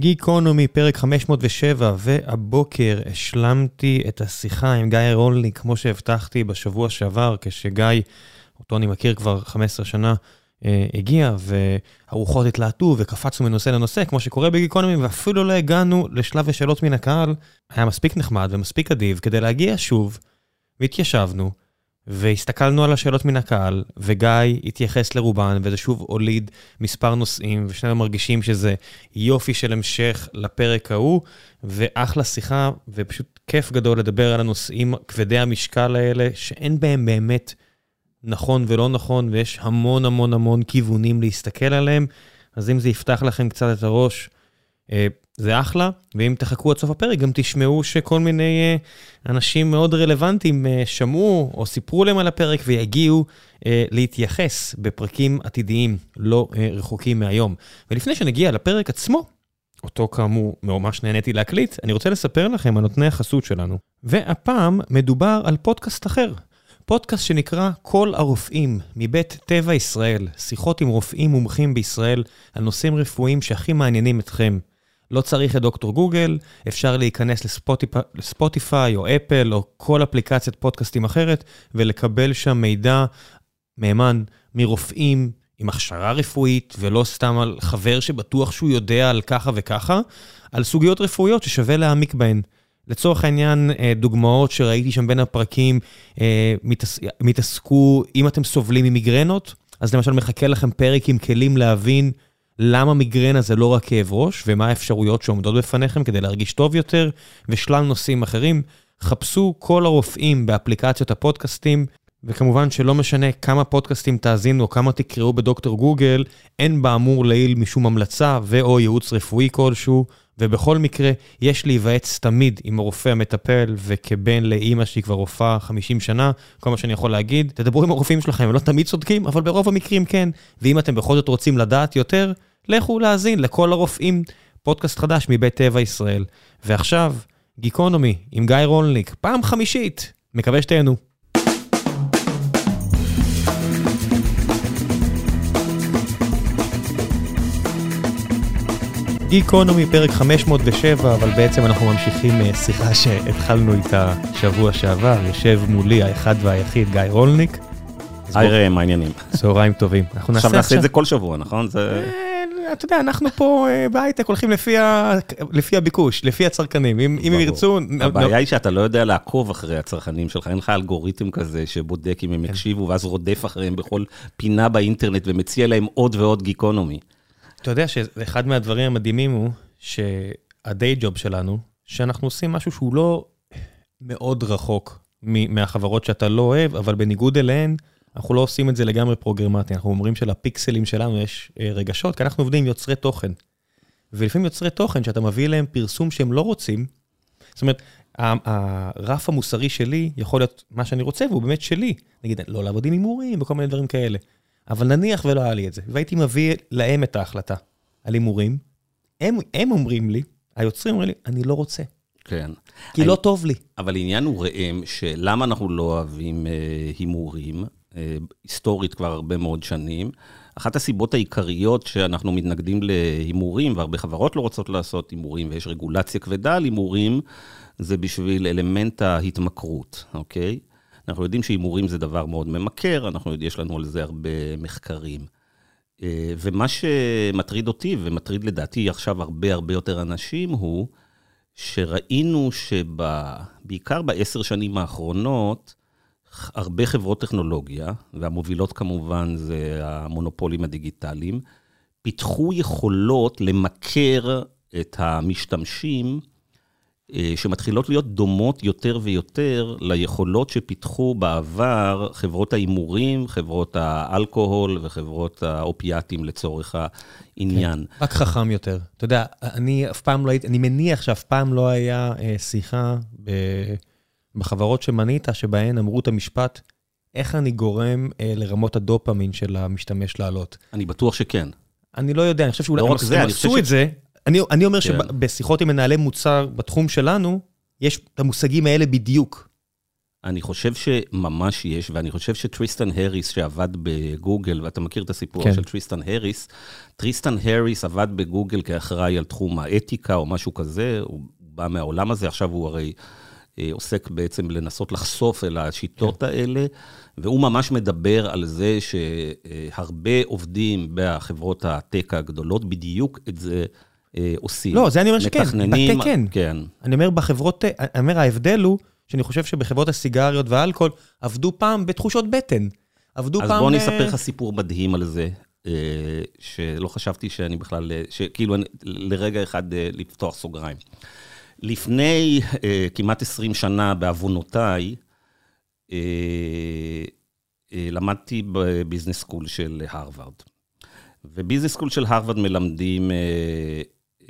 גיקונומי, פרק 507, והבוקר השלמתי את השיחה עם גיא רולניק, כמו שהבטחתי בשבוע שעבר, כשגיא, אותו אני מכיר כבר 15 שנה, אה, הגיע, והרוחות התלהטו וקפצנו מנושא לנושא, כמו שקורה בגיקונומי, ואפילו לא הגענו לשלב השאלות מן הקהל. היה מספיק נחמד ומספיק אדיב כדי להגיע שוב, והתיישבנו. והסתכלנו על השאלות מן הקהל, וגיא התייחס לרובן, וזה שוב הוליד מספר נושאים, ושנינו מרגישים שזה יופי של המשך לפרק ההוא, ואחלה שיחה, ופשוט כיף גדול לדבר על הנושאים כבדי המשקל האלה, שאין בהם באמת נכון ולא נכון, ויש המון המון המון כיוונים להסתכל עליהם, אז אם זה יפתח לכם קצת את הראש, אה, זה אחלה, ואם תחכו עד סוף הפרק, גם תשמעו שכל מיני uh, אנשים מאוד רלוונטיים uh, שמעו או סיפרו להם על הפרק ויגיעו uh, להתייחס בפרקים עתידיים לא רחוקים מהיום. ולפני שנגיע לפרק עצמו, אותו כאמור ממש נהניתי להקליט, אני רוצה לספר לכם על נותני החסות שלנו. והפעם מדובר על פודקאסט אחר. פודקאסט שנקרא כל הרופאים, מבית טבע ישראל, שיחות עם רופאים מומחים בישראל על נושאים רפואיים שהכי מעניינים אתכם. לא צריך את דוקטור גוגל, אפשר להיכנס לספוטיפ... לספוטיפיי או אפל או כל אפליקציית פודקאסטים אחרת ולקבל שם מידע מהימן מרופאים עם הכשרה רפואית ולא סתם על חבר שבטוח שהוא יודע על ככה וככה, על סוגיות רפואיות ששווה להעמיק בהן. לצורך העניין, אה, דוגמאות שראיתי שם בין הפרקים, אה, מתעס... מתעסקו, אם אתם סובלים ממיגרנות, אז למשל מחכה לכם פרק עם כלים להבין למה מיגרנה זה לא רק כאב ראש, ומה האפשרויות שעומדות בפניכם כדי להרגיש טוב יותר, ושלל נושאים אחרים. חפשו כל הרופאים באפליקציות הפודקאסטים, וכמובן שלא משנה כמה פודקאסטים תאזינו או כמה תקראו בדוקטור גוגל, אין באמור לעיל משום המלצה ו/או ייעוץ רפואי כלשהו, ובכל מקרה, יש להיוועץ תמיד עם הרופא המטפל, וכבן לאימא שהיא כבר רופאה 50 שנה, כל מה שאני יכול להגיד, תדברו עם הרופאים שלכם, הם לא תמיד צודקים, אבל ברוב המקרים כן. ואם אתם בכל זאת רוצים לדעת יותר, לכו להאזין לכל הרופאים, פודקאסט חדש מבית טבע ישראל. ועכשיו, גיקונומי עם גיא רולניק, פעם חמישית, מקווה שתהנו. גיקונומי פרק 507, אבל בעצם אנחנו ממשיכים אה, שיחה שהתחלנו איתה שבוע שעבר, יושב מולי האחד והיחיד גיא רולניק. היי ראם, מה העניינים? צהריים טובים. עכשיו נעשה את זה כל שבוע, נכון? אה, אתה יודע, אנחנו פה אה, בהייטק הולכים לפי הביקוש, לפי הצרכנים. אם הם ירצו... הבעיה היא שאתה לא יודע לעקוב אחרי הצרכנים שלך, אין לך אלגוריתם כזה שבודק אם הם כן. יקשיבו, ואז רודף אחריהם בכל פינה באינטרנט ומציע להם עוד ועוד גיקונומי. אתה יודע שאחד מהדברים המדהימים הוא שהדיי ג'וב שלנו, שאנחנו עושים משהו שהוא לא מאוד רחוק מהחברות שאתה לא אוהב, אבל בניגוד אליהן, אנחנו לא עושים את זה לגמרי פרוגרמטי, אנחנו אומרים שלפיקסלים שלנו יש אה, רגשות, כי אנחנו עובדים עם יוצרי תוכן. ולפעמים יוצרי תוכן שאתה מביא להם פרסום שהם לא רוצים, זאת אומרת, הרף המוסרי שלי יכול להיות מה שאני רוצה, והוא באמת שלי. נגיד, לא לעבוד עם הימורים וכל מיני דברים כאלה. אבל נניח ולא היה לי את זה, והייתי מביא להם את ההחלטה על הימורים, הם, הם אומרים לי, היוצרים אומרים לי, אני לא רוצה. כן. כי אני, לא טוב לי. אבל העניין הוא ראם, שלמה אנחנו לא אוהבים אה, הימורים, היסטורית כבר הרבה מאוד שנים. אחת הסיבות העיקריות שאנחנו מתנגדים להימורים, והרבה חברות לא רוצות לעשות הימורים, ויש רגולציה כבדה על הימורים, זה בשביל אלמנט ההתמכרות, אוקיי? אנחנו יודעים שהימורים זה דבר מאוד ממכר, אנחנו יודעים, יש לנו על זה הרבה מחקרים. אה, ומה שמטריד אותי, ומטריד לדעתי עכשיו הרבה הרבה יותר אנשים, הוא שראינו שבעיקר בעשר שנים האחרונות, הרבה חברות טכנולוגיה, והמובילות כמובן זה המונופולים הדיגיטליים, פיתחו יכולות למכר את המשתמשים אה, שמתחילות להיות דומות יותר ויותר ליכולות שפיתחו בעבר חברות ההימורים, חברות האלכוהול וחברות האופיאטים לצורך העניין. כן, רק חכם יותר. אתה יודע, אני אף פעם לא הייתי, אני מניח שאף פעם לא היה אה, שיחה ב, בחברות שמניתי, שבהן אמרו את המשפט, איך אני גורם אה, לרמות הדופמין של המשתמש לעלות. אני בטוח שכן. אני לא יודע, אני חושב שאולי לא הם עשו את זה, אני, אני אומר כן. שבשיחות עם מנהלי מוצר בתחום שלנו, יש את המושגים האלה בדיוק. אני חושב שממש יש, ואני חושב שטריסטן הריס שעבד בגוגל, ואתה מכיר את הסיפור כן. של טריסטן הריס, טריסטן הריס עבד בגוגל כאחראי על תחום האתיקה או משהו כזה, הוא בא מהעולם הזה, עכשיו הוא הרי עוסק בעצם לנסות לחשוף אל השיטות כן. האלה, והוא ממש מדבר על זה שהרבה עובדים בחברות הטק הגדולות, בדיוק את זה אה, עושים. לא, זה אני אומר שכן, בטק כן. כן. אני אומר בחברות, אני אומר ההבדל הוא, שאני חושב שבחברות הסיגריות והאלכוהול, עבדו פעם בתחושות בטן. עבדו אז פעם... אז בוא אני אספר לך סיפור מדהים על זה, שלא חשבתי שאני בכלל, שכאילו לרגע אחד לפתוח סוגריים. לפני אה, כמעט 20 שנה, בעוונותיי, אה, אה, למדתי ב business school של הרווארד. ו business school של הרווארד מלמדים אה, אה,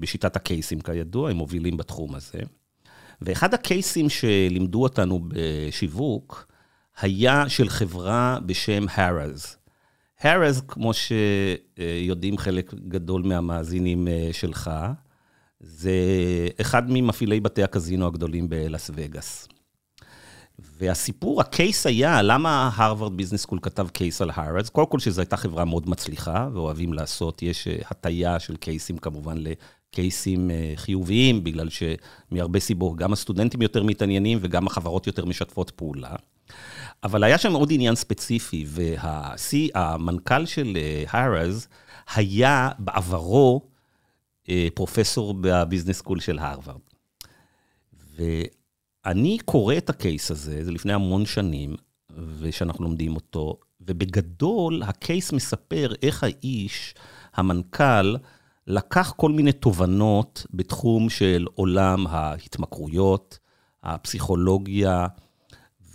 בשיטת הקייסים, כידוע, הם מובילים בתחום הזה. ואחד הקייסים שלימדו אותנו בשיווק, היה של חברה בשם הרז. הרז, כמו שיודעים חלק גדול מהמאזינים שלך, זה אחד ממפעילי בתי הקזינו הגדולים בלאס וגאס. והסיפור, ה case היה, למה הרווארד business school כתב case על הרז? קודם כל שזו הייתה חברה מאוד מצליחה, ואוהבים לעשות, יש אה, הטיה של קייסים כמובן לקייסים אה, חיוביים, בגלל שמהרבה סיבות, גם הסטודנטים יותר מתעניינים וגם החברות יותר משתפות פעולה. אבל היה שם עוד עניין ספציפי, והמנכ"ל של אה, היה בעברו, פרופסור בביזנס סקול של הרווארד. ואני קורא את הקייס הזה, זה לפני המון שנים, ושאנחנו לומדים אותו, ובגדול הקייס מספר איך האיש, המנכ"ל, לקח כל מיני תובנות בתחום של עולם ההתמכרויות, הפסיכולוגיה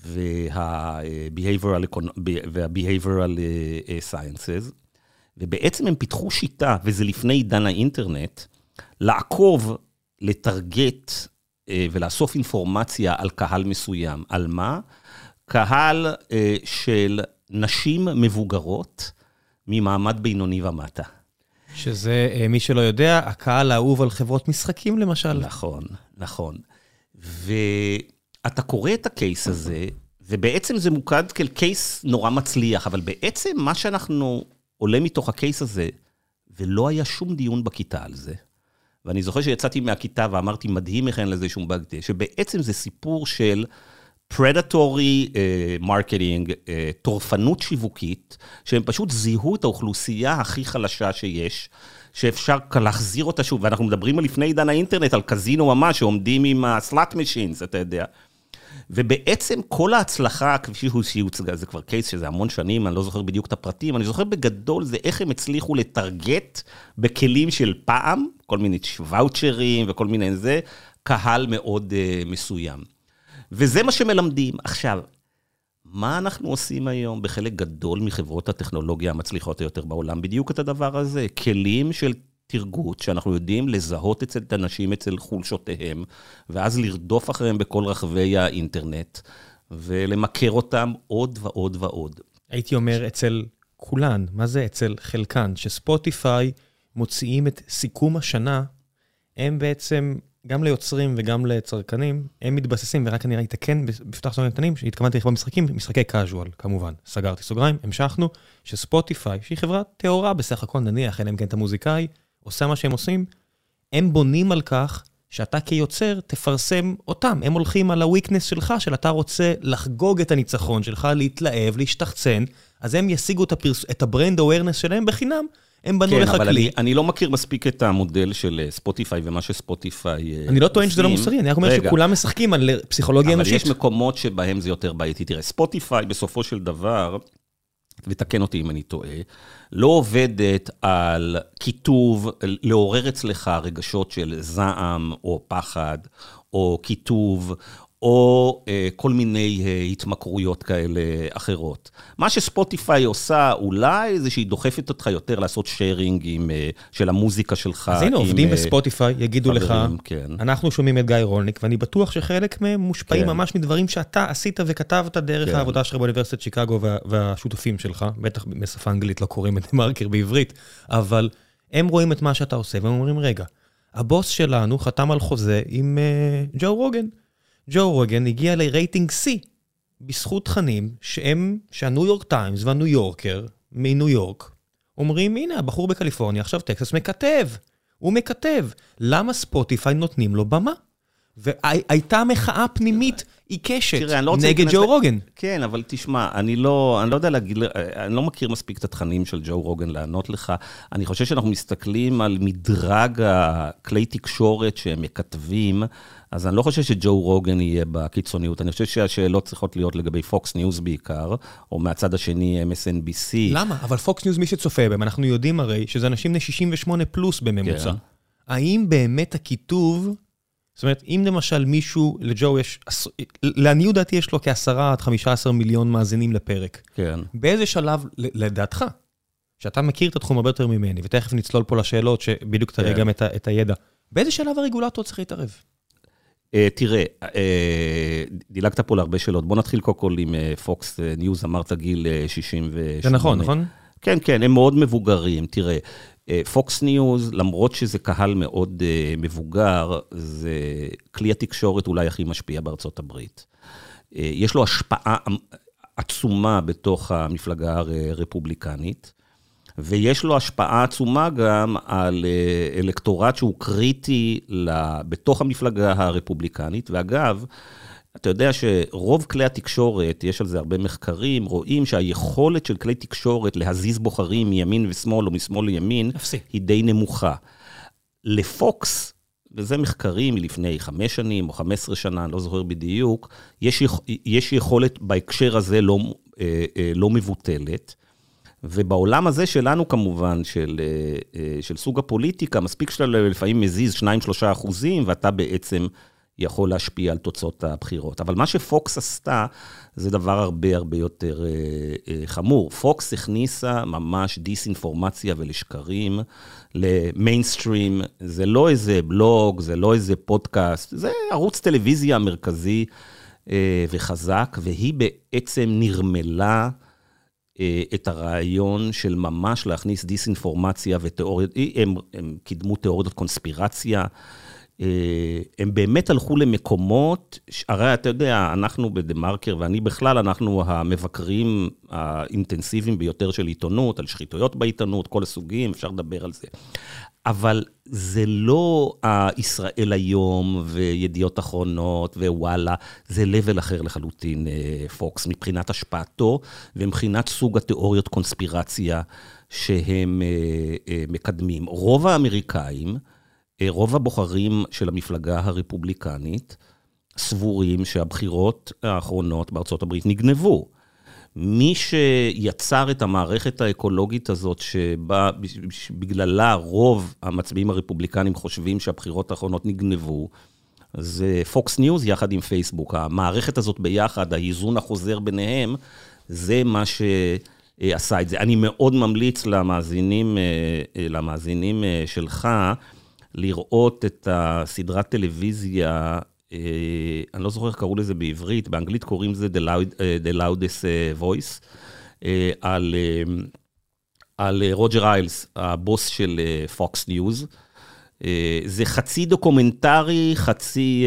וה-behavioral אה, sciences, ובעצם הם פיתחו שיטה, וזה לפני עידן האינטרנט, לעקוב, לטרגט אה, ולאסוף אינפורמציה על קהל מסוים. על מה? קהל אה, של נשים מבוגרות ממעמד בינוני ומטה. שזה, אה, מי שלא יודע, הקהל האהוב על חברות משחקים למשל. נכון, נכון. ואתה קורא את הקייס הזה, ובעצם זה מוקד כקייס נורא מצליח, אבל בעצם מה שאנחנו עולה מתוך הקייס הזה, ולא היה שום דיון בכיתה על זה. ואני זוכר שיצאתי מהכיתה ואמרתי, מדהים איך אין לזה שום בגדי, שבעצם זה סיפור של predatory uh, marketing, uh, טורפנות שיווקית, שהם פשוט זיהו את האוכלוסייה הכי חלשה שיש, שאפשר להחזיר אותה שוב, ואנחנו מדברים לפני עידן האינטרנט, על קזינו ממש, שעומדים עם ה-slut machines, אתה יודע. ובעצם כל ההצלחה, כפי שהיא הוצגה, זה כבר קייס שזה המון שנים, אני לא זוכר בדיוק את הפרטים, אני זוכר בגדול זה איך הם הצליחו לטרגט בכלים של פעם, כל מיני ואוצ'רים וכל מיני זה, קהל מאוד uh, מסוים. וזה מה שמלמדים. עכשיו, מה אנחנו עושים היום בחלק גדול מחברות הטכנולוגיה המצליחות היותר בעולם? בדיוק את הדבר הזה, כלים של תרגות, שאנחנו יודעים לזהות אצל את האנשים אצל חולשותיהם, ואז לרדוף אחריהם בכל רחבי האינטרנט, ולמכר אותם עוד ועוד ועוד. הייתי אומר אצל כולן, מה זה אצל חלקן? שספוטיפיי מוציאים את סיכום השנה, הם בעצם, גם ליוצרים וגם לצרכנים, הם מתבססים, ורק אני אתקן בפתח סוגרים קטנים, שהתכוונתי לכתוב משחקים, משחקי casual, כמובן. סגרתי סוגריים, המשכנו, שספוטיפיי, שהיא חברה טהורה בסך הכל, נניח, אלא אם כן אתה מוזיקאי, עושה מה שהם עושים, הם בונים על כך שאתה כיוצר תפרסם אותם. הם הולכים על ה weakness שלך, של אתה רוצה לחגוג את הניצחון שלך, להתלהב, להשתחצן, אז הם ישיגו את, הפרס... את ה brand awareness שלהם בחינם. הם בנו כן, לך כלי. כן, אבל אני, אני לא מכיר מספיק את המודל של אה, ספוטיפיי ומה שספוטיפיי אה, אני לא טוען שזה לא מוסרי, אני רק אומר שכולם משחקים על פסיכולוגיה אנושית. אבל יש מקומות שבהם זה יותר בעייתי. תראה, ספוטיפיי בסופו של דבר, ותקן אותי אם אני טועה, לא עובדת על כיתוב, לעורר אצלך רגשות של זעם או פחד, או כיתוב, או אה, כל מיני אה, התמכרויות כאלה אחרות. מה שספוטיפיי עושה אולי זה שהיא דוחפת אותך יותר לעשות שיירינג עם, אה, של המוזיקה שלך. אז הנה, עובדים אה, בספוטיפיי יגידו חברים, לך, כן. אנחנו שומעים את גיא רולניק, ואני בטוח שחלק מהם מושפעים כן. ממש מדברים שאתה עשית וכתבת דרך כן. העבודה שלך באוניברסיטת שיקגו וה, והשותפים שלך, בטח בשפה אנגלית לא קוראים את מרקר בעברית, אבל הם רואים את מה שאתה עושה והם אומרים, רגע, הבוס שלנו חתם על חוזה עם אה, ג'ו רוגן. ג'ו רוגן הגיע לרייטינג C, בזכות תכנים שהם, שהניו יורק טיימס והניו יורקר מניו יורק, אומרים, הנה, הבחור בקליפורניה, עכשיו טקסס מקטב. הוא מקטב. למה ספוטיפיי נותנים לו במה? והייתה מחאה פנימית עיקשת לא נגד ג'ו רוגן. כן, אבל תשמע, אני לא, אני לא יודע להגיד, אני לא מכיר מספיק את התכנים של ג'ו רוגן לענות לך. אני חושב שאנחנו מסתכלים על מדרג הכלי תקשורת שהם מקטבים, אז אני לא חושב שג'ו רוגן יהיה בקיצוניות. אני חושב שהשאלות צריכות להיות לגבי פוקס ניוז בעיקר, או מהצד השני MSNBC. למה? אבל פוקס ניוז, מי שצופה בהם, אנחנו יודעים הרי שזה אנשים בני 68 פלוס בממוצע. כן. האם באמת הכיתוב... זאת אומרת, אם למשל מישהו, לג'ו יש, לעניות דעתי יש לו כעשרה עד חמישה עשר מיליון מאזינים לפרק. כן. באיזה שלב, לדעתך, שאתה מכיר את התחום הרבה יותר ממני, ותכף נצלול פה לשאלות שבדיוק תראה כן. גם את, את הידע, באיזה שלב הרגולטור צריך להתערב? אה, תראה, אה, דילגת פה להרבה שאלות. בוא נתחיל קודם כל עם פוקס אה, ניוז, אמרת גיל אה, 68. זה נכון, נכון? כן, כן, הם מאוד מבוגרים. תראה, פוקס ניוז, למרות שזה קהל מאוד אה, מבוגר, זה כלי התקשורת אולי הכי משפיע בארצות הברית. Uh, יש לו השפעה עצומה בתוך המפלגה הרפובליקנית, ויש לו השפעה עצומה גם על אלקטורט שהוא קריטי בתוך המפלגה הרפובליקנית. ואגב, אתה יודע שרוב כלי התקשורת, יש על זה הרבה מחקרים, רואים שהיכולת של כלי תקשורת להזיז בוחרים מימין ושמאל או משמאל לימין, אפסי. היא די נמוכה. לפוקס, וזה מחקרים מלפני חמש שנים או חמש עשרה שנה, אני לא זוכר בדיוק, יש, יש יכולת בהקשר הזה לא, אה, אה, לא מבוטלת. ובעולם הזה שלנו כמובן, של, אה, של סוג הפוליטיקה, מספיק שאתה לפעמים מזיז 2-3 אחוזים, ואתה בעצם יכול להשפיע על תוצאות הבחירות. אבל מה שפוקס עשתה, זה דבר הרבה הרבה יותר אה, אה, חמור. פוקס הכניסה ממש דיסאינפורמציה ולשקרים למיינסטרים. זה לא איזה בלוג, זה לא איזה פודקאסט, זה ערוץ טלוויזיה מרכזי אה, וחזק, והיא בעצם נרמלה. אה, את הרעיון של ממש להכניס דיסאינפורמציה ותיאוריות, הם, הם קידמו תיאוריות קונספירציה, הם באמת הלכו למקומות, הרי אתה יודע, אנחנו בדה-מרקר, ואני בכלל, אנחנו המבקרים האינטנסיביים ביותר של עיתונות, על שחיתויות בעיתונות, כל הסוגים, אפשר לדבר על זה. אבל זה לא ישראל היום וידיעות אחרונות ווואלה, זה לבל אחר לחלוטין, אה, פוקס, מבחינת השפעתו ומבחינת סוג התיאוריות קונספירציה שהם אה, מקדמים. רוב האמריקאים, אה, רוב הבוחרים של המפלגה הרפובליקנית סבורים שהבחירות האחרונות בארצות הברית נגנבו. מי שיצר את המערכת האקולוגית הזאת, שבגללה רוב המצביעים הרפובליקנים חושבים שהבחירות האחרונות נגנבו, זה פוקס ניוז יחד עם פייסבוק. המערכת הזאת ביחד, האיזון החוזר ביניהם, זה מה שעשה את זה. אני מאוד ממליץ למאזינים, אה, למאזינים אה, שלך, לראות את הסדרת טלוויזיה, אה, אני לא זוכר איך קראו לזה בעברית, באנגלית קוראים לזה The, Loud, אה, The Loudest אה, Voice, על, על רוג'ר איילס, הבוס של Fox News. זה חצי דוקומנטרי, חצי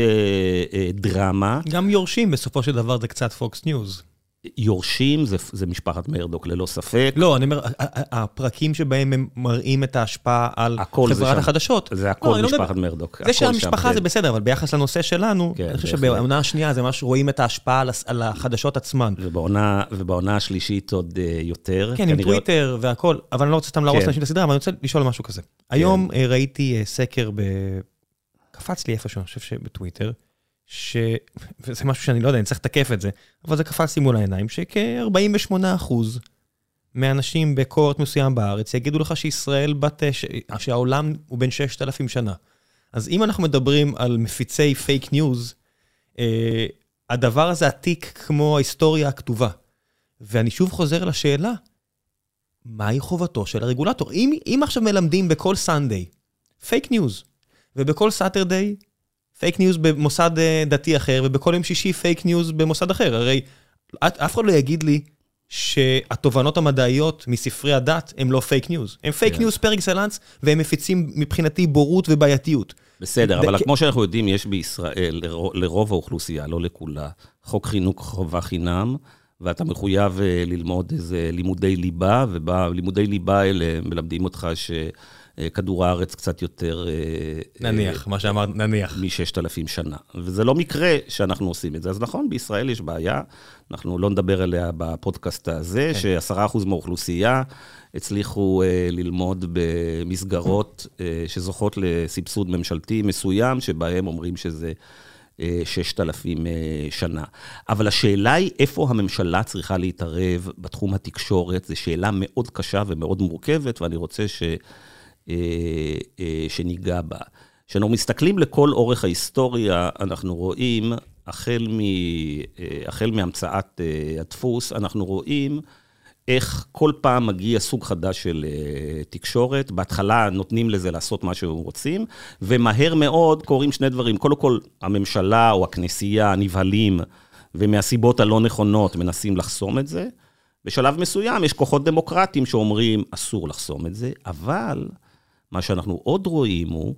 דרמה. גם יורשים בסופו של דבר זה קצת Fox News. יורשים, זה, זה משפחת מרדוק ללא ספק. לא, אני אומר, הפרקים שבהם הם מראים את ההשפעה על חברת החדשות. זה הכל לא, לא משפחת לא מרדוק. זה שהמשפחה זה בסדר, אבל ביחס לנושא שלנו, כן, אני חושב שבעונה השנייה זה ממש רואים את ההשפעה על, על החדשות עצמן. ובעונה, ובעונה השלישית עוד uh, יותר. כן, עם טוויטר והכל, אבל אני לא רוצה סתם להרוס כן. אנשים את הסדרה, אבל אני רוצה לשאול משהו כזה. כן. היום uh, ראיתי uh, סקר ב... קפץ לי איפשהו, אני חושב שבטוויטר. ש... וזה משהו שאני לא יודע, אני צריך לתקף את זה, אבל זה קפץ לי מול העיניים, שכ-48% מאנשים בקורט מסוים בארץ יגידו לך שישראל בת... ש... שהעולם הוא בן 6,000 שנה. אז אם אנחנו מדברים על מפיצי פייק ניוז, אה, הדבר הזה עתיק כמו ההיסטוריה הכתובה. ואני שוב חוזר לשאלה, מהי חובתו של הרגולטור? אם, אם עכשיו מלמדים בכל Sunday פייק ניוז, ובכל Saturday פייק ניוז במוסד אה, דתי אחר, ובכל יום שישי פייק ניוז במוסד אחר. הרי אף אחד לא יגיד לי שהתובנות המדעיות מספרי הדת הם לא פייק ניוז. הם פייק ניוז פר אקסלנס, והם מפיצים מבחינתי בורות ובעייתיות. בסדר, אבל כמו שאנחנו יודעים, יש בישראל, לרוב האוכלוסייה, לא לכולה, חוק חינוך חובה חינם, ואתה מחויב אה, ללמוד איזה לימודי ליבה, ובלימודי ליבה האלה מלמדים אותך ש... כדור הארץ קצת יותר... אה, נניח, מה שאמרת, נניח. מששת אלפים שנה. וזה לא מקרה שאנחנו עושים את זה. אז נכון, בישראל יש בעיה, אנחנו לא נדבר עליה בפודקאסט הזה, כן. שעשרה אחוז מהאוכלוסייה הצליחו ללמוד במסגרות שזוכות לסבסוד ממשלתי מסוים, שבהם אומרים שזה... ששת אלפים שנה. אבל השאלה היא איפה הממשלה צריכה להתערב בתחום התקשורת, זו שאלה מאוד קשה ומאוד מורכבת, ואני רוצה ש... אה, אה, שניגע בה. כשאנחנו מסתכלים לכל אורך ההיסטוריה, אנחנו רואים, החל, מ, אה, החל מהמצאת הדפוס, אנחנו רואים איך כל פעם מגיע סוג חדש של תקשורת. בהתחלה נותנים לזה לעשות מה שהם רוצים, ומהר מאוד קורים שני דברים. קודם כל, הממשלה או הכנסייה נבהלים, ומהסיבות הלא נכונות מנסים לחסום את זה. בשלב מסוים יש כוחות דמוקרטיים שאומרים, אסור לחסום את זה, אבל מה שאנחנו עוד רואים הוא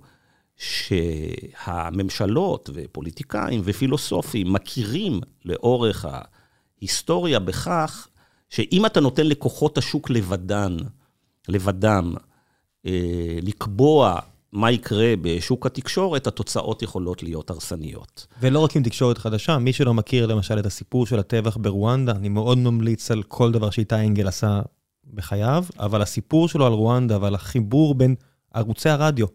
שהממשלות ופוליטיקאים ופילוסופים מכירים לאורך ההיסטוריה בכך שאם אתה נותן לכוחות השוק לבדן, לבדם, אה, לקבוע מה יקרה בשוק התקשורת, התוצאות יכולות להיות הרסניות. ולא רק עם תקשורת חדשה, מי שלא מכיר למשל את הסיפור של הטבח ברואנדה, אני מאוד ממליץ על כל דבר שאיתי אנגל עשה בחייו, אבל הסיפור שלו על רואנדה ועל החיבור בין ערוצי הרדיו.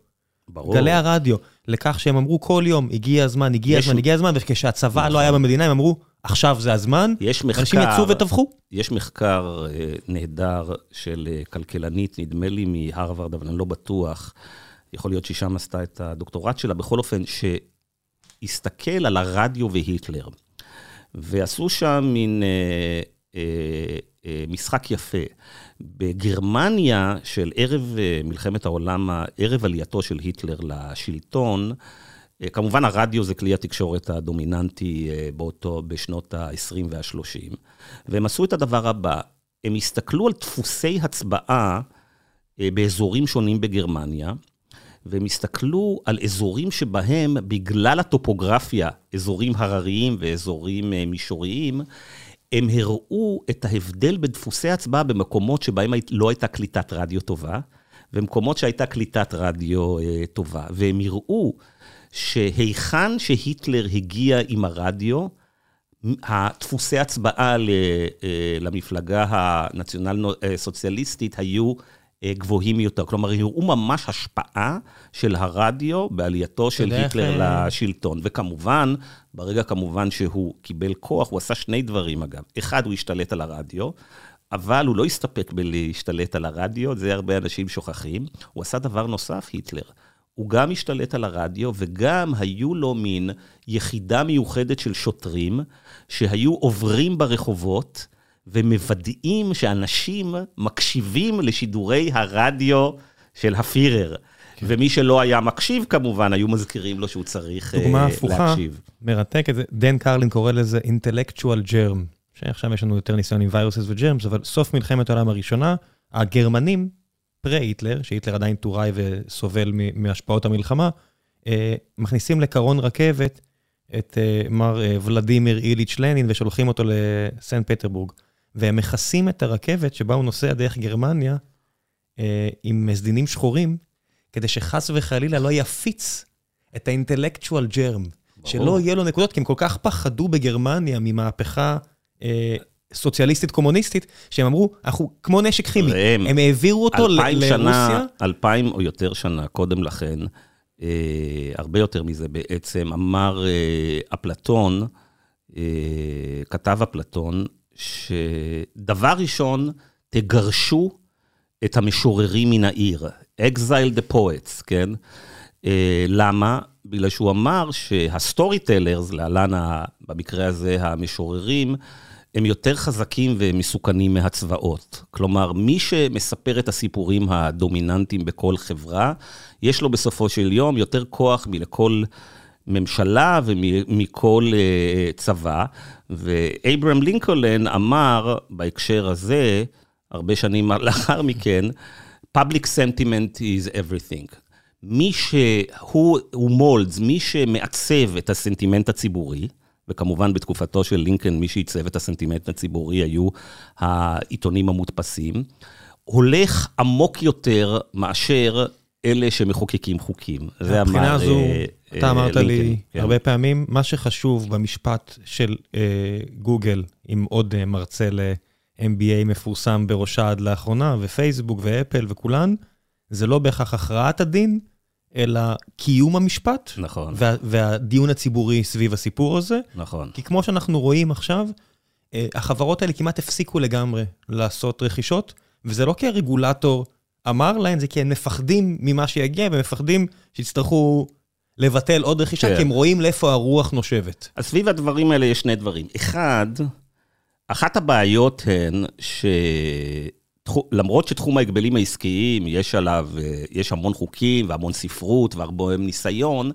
ברור. גלי הרדיו, לכך שהם אמרו כל יום, הגיע הזמן, הגיע הזמן, הגיע הזמן, וכשהצבא נכון. לא היה במדינה, הם אמרו, עכשיו זה הזמן, יש מחקר, אנשים יצאו וטבחו. יש מחקר אה, נהדר של אה, כלכלנית, נדמה לי מהרווארד, אבל אני לא בטוח, יכול להיות שהיא שם עשתה את הדוקטורט שלה, בכל אופן, שהסתכל על הרדיו והיטלר, ועשו שם מין אה, אה, אה, משחק יפה. בגרמניה של ערב אה, מלחמת העולם, ערב עלייתו של היטלר לשלטון, אה, כמובן הרדיו זה כלי התקשורת הדומיננטי אה, באותו, בשנות ה-20 וה-30, והם עשו את הדבר הבא, הם הסתכלו על דפוסי הצבעה באזורים שונים בגרמניה, והם הסתכלו על אזורים שבהם, בגלל הטופוגרפיה, אזורים הרריים ואזורים מישוריים, הם הראו את ההבדל בדפוסי הצבעה במקומות שבהם לא הייתה קליטת רדיו טובה, ומקומות שהייתה קליטת רדיו אה, טובה. והם הראו שהיכן שהיטלר הגיע עם הרדיו, הדפוסי הצבעה אה, למפלגה היו אה, גבוהים יותר. כלומר, הראו ממש השפעה של הרדיו בעלייתו של היטלר אה, לשלטון. וכמובן, ברגע כמובן שהוא קיבל כוח, הוא עשה שני דברים אגב. אחד, הוא השתלט על הרדיו, אבל הוא לא הסתפק בלהשתלט על הרדיו, זה הרבה אנשים שוכחים. הוא עשה דבר נוסף, היטלר. הוא גם השתלט על הרדיו, וגם היו לו מין יחידה מיוחדת של שוטרים, שהיו עוברים ברחובות, ומוודאים שאנשים מקשיבים לשידורי הרדיו של הפירר. כן. ומי שלא היה מקשיב, כמובן, היו מזכירים לו שהוא צריך להקשיב. דוגמה הפוכה, מרתקת, דן קרלין קורא לזה intellectual germ, שעכשיו יש לנו יותר ניסיון עם וירוסס וג'רמס, אבל סוף מלחמת העולם הראשונה, הגרמנים, פרה-היטלר, שהיטלר עדיין טוראי וסובל מהשפעות המלחמה, אה, מכניסים לקרון רכבת את אה, מר אה, ולדימיר איליץ' לנין ושולחים אותו לסנט פטרבורג. והם מכסים את הרכבת שבה הוא נוסע דרך גרמניה אה, עם סדינים שחורים, כדי שחס וחלילה לא יפיץ את האינטלקטואל ג'רם. שלא יהיה לו נקודות, כי הם כל כך פחדו בגרמניה ממהפכה אה, סוציאליסטית קומוניסטית, שהם אמרו, אנחנו כמו נשק כימי. ראם, הם העבירו אותו לרוסיה. שנה, אלפיים או יותר שנה קודם לכן, אה, הרבה יותר מזה בעצם, אמר אה, אפלטון, אה, כתב אפלטון, שדבר ראשון, תגרשו את המשוררים מן העיר. exile the poets, כן? Uh, למה? בגלל שהוא אמר שהסטורי טלרס, להלן במקרה הזה המשוררים, הם יותר חזקים ומסוכנים מהצבאות. כלומר, מי שמספר את הסיפורים הדומיננטיים בכל חברה, יש לו בסופו של יום יותר כוח מלכל ממשלה ומכל אה, צבא. ואברהם לינקולן אמר בהקשר הזה, הרבה שנים לאחר מכן, public sentiment is everything. מי שהוא מולדס, מי שמעצב את הסנטימנט הציבורי, וכמובן בתקופתו של לינקן, מי שעיצב את הסנטימנט הציבורי היו העיתונים המודפסים, הולך עמוק יותר מאשר אלה שמחוקקים חוקים. זה אמר מבחינה זו, אתה אמרת לי כן. הרבה פעמים, מה שחשוב במשפט של גוגל, עם עוד מרצה ל-MBA מפורסם בראשה עד לאחרונה, ופייסבוק ואפל וכולן, זה לא בהכרח הכרעת הדין, אלא קיום המשפט. נכון. וה, והדיון הציבורי סביב הסיפור הזה. נכון. כי כמו שאנחנו רואים עכשיו, החברות האלה כמעט הפסיקו לגמרי לעשות רכישות, וזה לא כי הרגולטור אמר להם, זה כי הם מפחדים ממה שיגיע, ומפחדים שיצטרכו לבטל עוד רכישה, כן. כי הם רואים לאיפה הרוח נושבת. אז סביב הדברים האלה יש שני דברים. אחד, אחת הבעיות הן ש... למרות שתחום ההגבלים העסקיים, יש עליו, יש המון חוקים והמון ספרות והרבה ניסיון,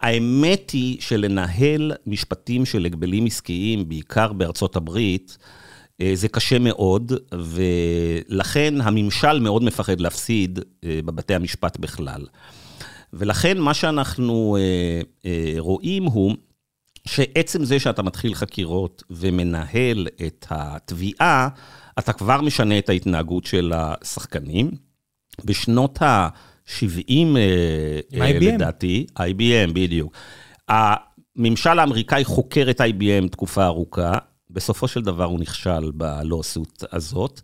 האמת היא שלנהל משפטים של הגבלים עסקיים, בעיקר בארצות הברית, זה קשה מאוד, ולכן הממשל מאוד מפחד להפסיד בבתי המשפט בכלל. ולכן מה שאנחנו רואים הוא שעצם זה שאתה מתחיל חקירות ומנהל את התביעה, אתה כבר משנה את ההתנהגות של השחקנים. בשנות ה-70, לדעתי, IBM, בדיוק. הממשל האמריקאי חוקר את IBM תקופה ארוכה, בסופו של דבר הוא נכשל בלוסות הזאת.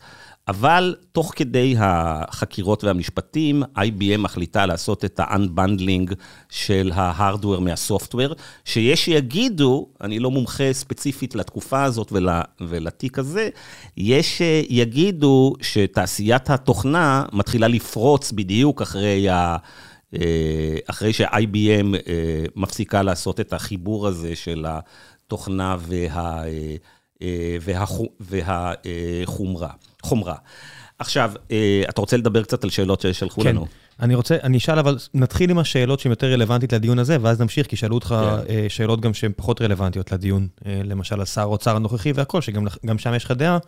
אבל תוך כדי החקירות והמשפטים, IBM מחליטה לעשות את ה-unbundling של ההארדוור מהסופטוור, שיש שיגידו, אני לא מומחה ספציפית לתקופה הזאת ול, ולתיק הזה, יש שיגידו שתעשיית התוכנה מתחילה לפרוץ בדיוק אחרי ה... אחרי ש-IBM מפסיקה לעשות את החיבור הזה של התוכנה וה... והחומרה. חומרה. עכשיו, אתה רוצה לדבר קצת על שאלות ששלחו כן. לנו? כן, אני רוצה, אני אשאל, אבל נתחיל עם השאלות שהן יותר רלוונטית לדיון הזה, ואז נמשיך, כי שאלו אותך כן. שאלות גם שהן פחות רלוונטיות לדיון, למשל על שר האוצר הנוכחי והכל, שגם שם יש לך דעה,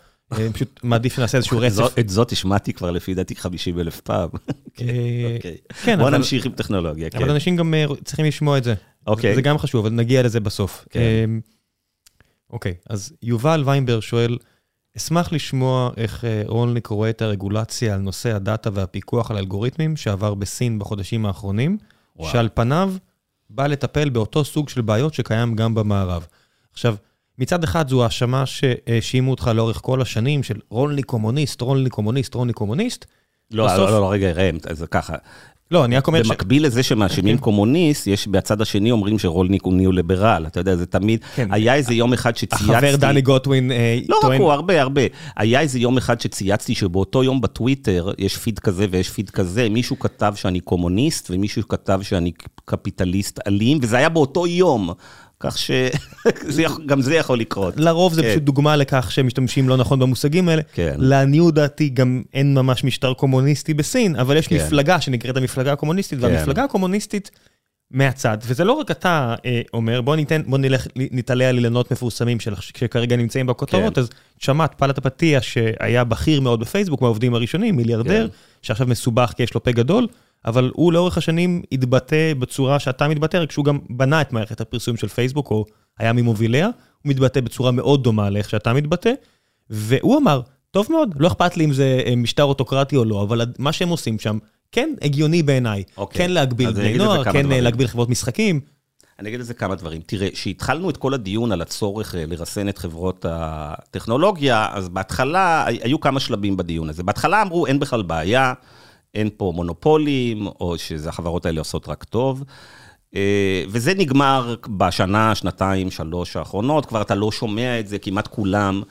פשוט מעדיף שנעשה איזשהו רצף. את זאת השמעתי כבר לפי דעתי 50 אלף פעם. כן, בוא נמשיך עם טכנולוגיה. אבל אנשים גם צריכים לשמוע את זה. אוקיי. זה גם חשוב, אבל נגיע לזה בסוף. אוקיי, אז יובל ויינברג שואל, אשמח לשמוע איך רולניק רואה את הרגולציה על נושא הדאטה והפיקוח על אלגוריתמים שעבר בסין בחודשים האחרונים, וואו. שעל פניו בא לטפל באותו סוג של בעיות שקיים גם במערב. עכשיו, מצד אחד זו האשמה שהאשימו אותך לאורך כל השנים של רולניק קומוניסט, רולניק קומוניסט, רולניק קומוניסט. לא, בסוף... לא, לא, רגע, ראם, זה ככה. לא, אני רק אומר ש... במקביל לזה שמאשימים קומוניסט, יש בצד השני אומרים שרולניק הוא ניאו-ליברל, אתה יודע, זה תמיד... כן. היה איזה יום אחד שצייצתי... החבר דני גוטווין לא רק הוא, הרבה, הרבה. היה איזה יום אחד שצייצתי שבאותו יום בטוויטר, יש פיד כזה ויש פיד כזה, מישהו כתב שאני קומוניסט ומישהו כתב שאני קפיטליסט אלים, וזה היה באותו יום. כך שגם זה יכול לקרות. לרוב זה פשוט דוגמה לכך שהם משתמשים לא נכון במושגים האלה. כן. לעניות דעתי גם אין ממש משטר קומוניסטי בסין, אבל יש מפלגה שנקראת המפלגה הקומוניסטית, והמפלגה הקומוניסטית מהצד, וזה לא רק אתה אומר, בוא ניתן, בוא נלך, נתעלה על אילנות מפורסמים שכרגע נמצאים בכותרות, אז שמעת פלט הפתיע שהיה בכיר מאוד בפייסבוק, מהעובדים הראשונים, מיליארדר, שעכשיו מסובך כי יש לו פה גדול. אבל הוא לאורך השנים התבטא בצורה שאתה מתבטא, רק שהוא גם בנה את מערכת הפרסום של פייסבוק, או היה ממוביליה, הוא מתבטא בצורה מאוד דומה לאיך שאתה מתבטא, והוא אמר, טוב מאוד, לא אכפת לי אם זה משטר אוטוקרטי או לא, אבל מה שהם עושים שם, כן הגיוני בעיניי. אוקיי. כן להגביל בני נוער, כן דברים. להגביל חברות משחקים. אני אגיד לזה כמה דברים. תראה, כשהתחלנו את כל הדיון על הצורך לרסן את חברות הטכנולוגיה, אז בהתחלה היו כמה שלבים בדיון הזה. בהתחלה אמרו, אין בכלל בעיה. אין פה מונופולים, או שזה החברות האלה עושות רק טוב. אה, וזה נגמר בשנה, שנתיים, שלוש האחרונות, כבר אתה לא שומע את זה, כמעט כולם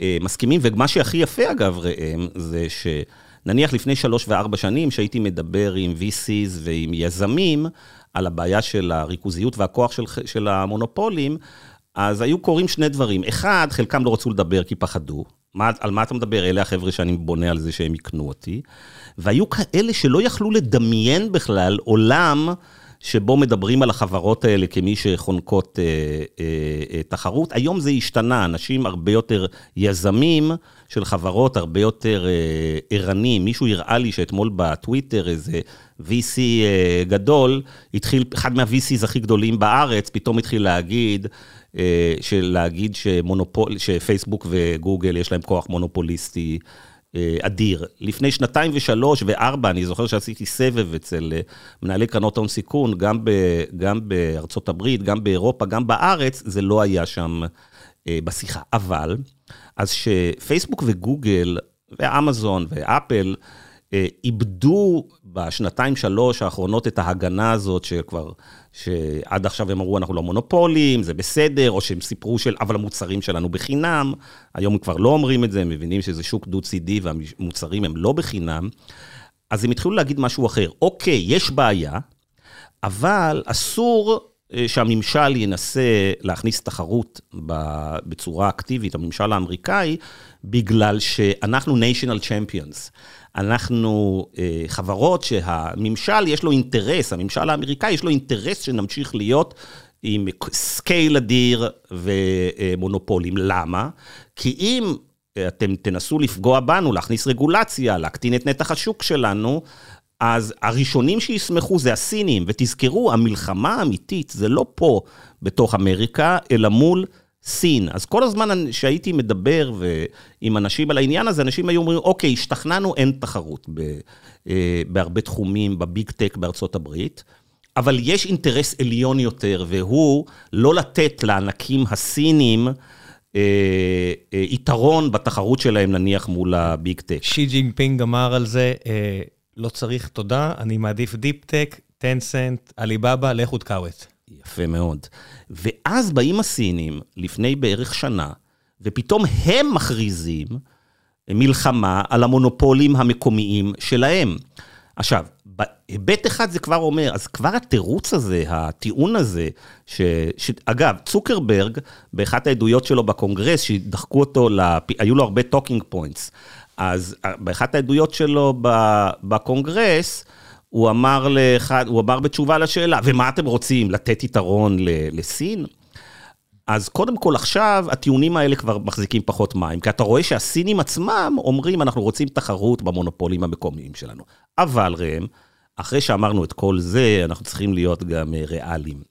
אה, מסכימים. ומה שהכי יפה, אגב, ראם, זה שנניח לפני שלוש וארבע שנים, שהייתי מדבר עם VCs ועם יזמים על הבעיה של הריכוזיות והכוח של, של המונופולים, אז היו קורים שני דברים. אחד, חלקם לא רצו לדבר כי פחדו. מה, על מה אתה מדבר? אלה החבר'ה שאני בונה על זה שהם יקנו אותי. והיו כאלה שלא יכלו לדמיין בכלל עולם שבו מדברים על החברות האלה כמי שחונקות אה, אה, אה, תחרות. היום זה השתנה, אנשים הרבה יותר יזמים של חברות, הרבה יותר אה, ערנים. מישהו הראה לי שאתמול בטוויטר איזה VC אה, גדול, התחיל, אחד מה-VCs הכי גדולים בארץ, פתאום התחיל להגיד, אה, של להגיד שמונופול, שפייסבוק וגוגל יש להם כוח מונופוליסטי. אדיר. לפני שנתיים ושלוש וארבע, אני זוכר שעשיתי סבב אצל אה, מנהלי קרנות הון סיכון, גם, ב, גם בארצות הברית, גם באירופה, גם בארץ, זה לא היה שם אה, בשיחה. אבל, אז שפייסבוק וגוגל ואמזון ואפל איבדו בשנתיים שלוש האחרונות את ההגנה הזאת שכבר, שעד עכשיו הם אמרו אנחנו לא מונופולים, זה בסדר, או שהם סיפרו של אבל המוצרים שלנו בחינם, היום הם כבר לא אומרים את זה, הם מבינים שזה שוק דו-צידי והמוצרים הם לא בחינם, אז הם התחילו להגיד משהו אחר, אוקיי, יש בעיה, אבל אסור שהממשל ינסה להכניס תחרות בצורה אקטיבית, הממשל האמריקאי, בגלל שאנחנו national champions. אנחנו אה, חברות שהממשל יש לו אינטרס, הממשל האמריקאי יש לו אינטרס שנמשיך להיות עם scale אדיר ומונופולים. למה? כי אם אתם תנסו לפגוע בנו, להכניס רגולציה, להקטין את נתח השוק שלנו, אז הראשונים שישמחו זה הסינים, ותזכרו, המלחמה האמיתית זה לא פה בתוך אמריקה, אלא מול סין. אז כל הזמן שהייתי מדבר עם אנשים על העניין הזה, אנשים היו אומרים, אוקיי, השתכנענו, אין תחרות ב, אה, בהרבה תחומים ב Big Tech בארצות הברית, אבל יש אינטרס עליון יותר, והוא לא לתת לענקים הסינים אה, אה, יתרון בתחרות שלהם, נניח, מול ה Big Tech. שי ג'ינפינג אמר על זה, לא צריך תודה, אני מעדיף deep tech, טנסנט, עליבאבא, לכו תקעו את. יפה מאוד. ואז באים הסינים, לפני בערך שנה, ופתאום הם מכריזים מלחמה על המונופולים המקומיים שלהם. עכשיו, בהיבט אחד זה כבר אומר, אז כבר התירוץ הזה, הטיעון הזה, ש, שאגב, צוקרברג, באחת העדויות שלו בקונגרס, שדחקו אותו, לפ... היו לו הרבה talking points, אז באחת העדויות שלו בקונגרס, הוא אמר, לאחד, הוא אמר בתשובה לשאלה, ומה אתם רוצים, לתת יתרון לסין? אז קודם כל עכשיו, הטיעונים האלה כבר מחזיקים פחות מים, כי אתה רואה שהסינים עצמם אומרים, אנחנו רוצים תחרות במונופולים המקומיים שלנו. אבל ראם, אחרי שאמרנו את כל זה, אנחנו צריכים להיות גם אה, ריאליים.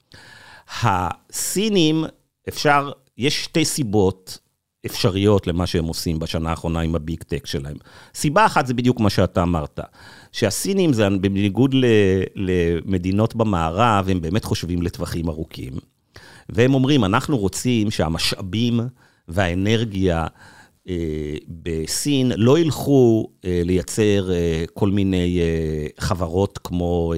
הסינים, אפשר, יש שתי סיבות אפשריות למה שהם עושים בשנה האחרונה עם הביג טק שלהם. סיבה אחת זה בדיוק מה שאתה אמרת, שהסינים זה בניגוד למדינות במערב, הם באמת חושבים לטווחים ארוכים. והם אומרים, אנחנו רוצים שהמשאבים והאנרגיה אה, בסין לא ילכו אה, לייצר אה, כל מיני חברות כמו...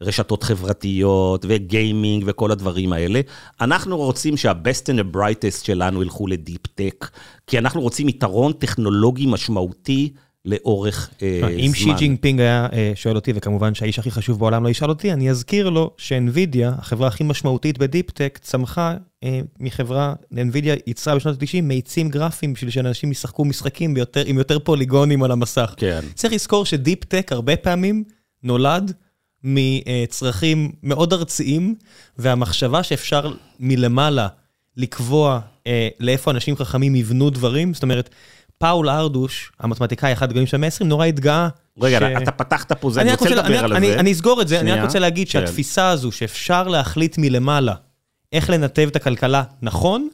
רשתות חברתיות וגיימינג וכל הדברים האלה. אנחנו רוצים שה-best and the brightest שלנו ילכו ל deep tech, כי אנחנו רוצים יתרון טכנולוגי משמעותי לאורך אה, זמן. אם שי ג'ינג היה אה, שואל אותי, וכמובן שהאיש הכי חשוב בעולם לא ישאל אותי, אני אזכיר לו שאנווידיה, החברה הכי משמעותית ב deep tech, צמחה אה, מחברה, אנווידיה ייצרה בשנות ה-90 מאיצים גרפיים בשביל שאנשים ישחקו משחקים ביותר, עם יותר פוליגונים על המסך. כן. צריך לזכור שדיפ טק הרבה פעמים נולד מצרכים מאוד ארציים, והמחשבה שאפשר מלמעלה לקבוע אה, לאיפה אנשים חכמים יבנו דברים, זאת אומרת, פאול ארדוש, המתמטיקאי אחד הגדולים של המאה ה-20, נורא התגאה. רגע, ש... אתה פתחת פה זה, אני רוצה לדבר אני, על אני, זה. אני אסגור את זה, שנייה. אני רק רוצה להגיד כן. שהתפיסה הזו שאפשר להחליט מלמעלה איך לנתב את הכלכלה נכון,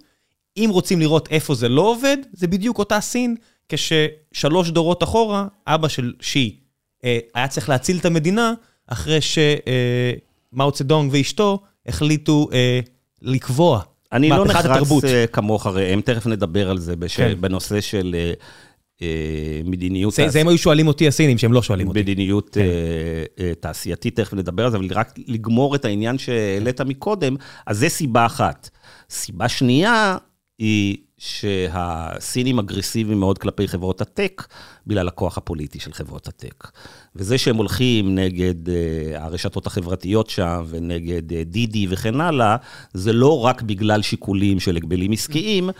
אם רוצים לראות איפה זה לא עובד, זה בדיוק אותה סין, כששלוש דורות אחורה, אבא של שי אה, היה צריך להציל את המדינה, אחרי שמאו צדונג ואשתו החליטו אה, לקבוע אני לא נחרץ אה, כמוך ראם, תכף נדבר על זה בש... כן. בנושא של אה, מדיניות... זה, זה הם היו שואלים אותי הסינים, שהם לא שואלים אותי. מדיניות כן. תעשייתית, תכף נדבר על זה, אבל רק לגמור את העניין שהעלית מקודם, אז זה סיבה אחת. סיבה שנייה היא שהסינים אגרסיביים מאוד כלפי חברות הטק, בגלל הכוח הפוליטי של חברות הטק. וזה שהם הולכים נגד uh, הרשתות החברתיות שם, ונגד uh, דידי וכן הלאה, זה לא רק בגלל שיקולים של הגבלים עסקיים,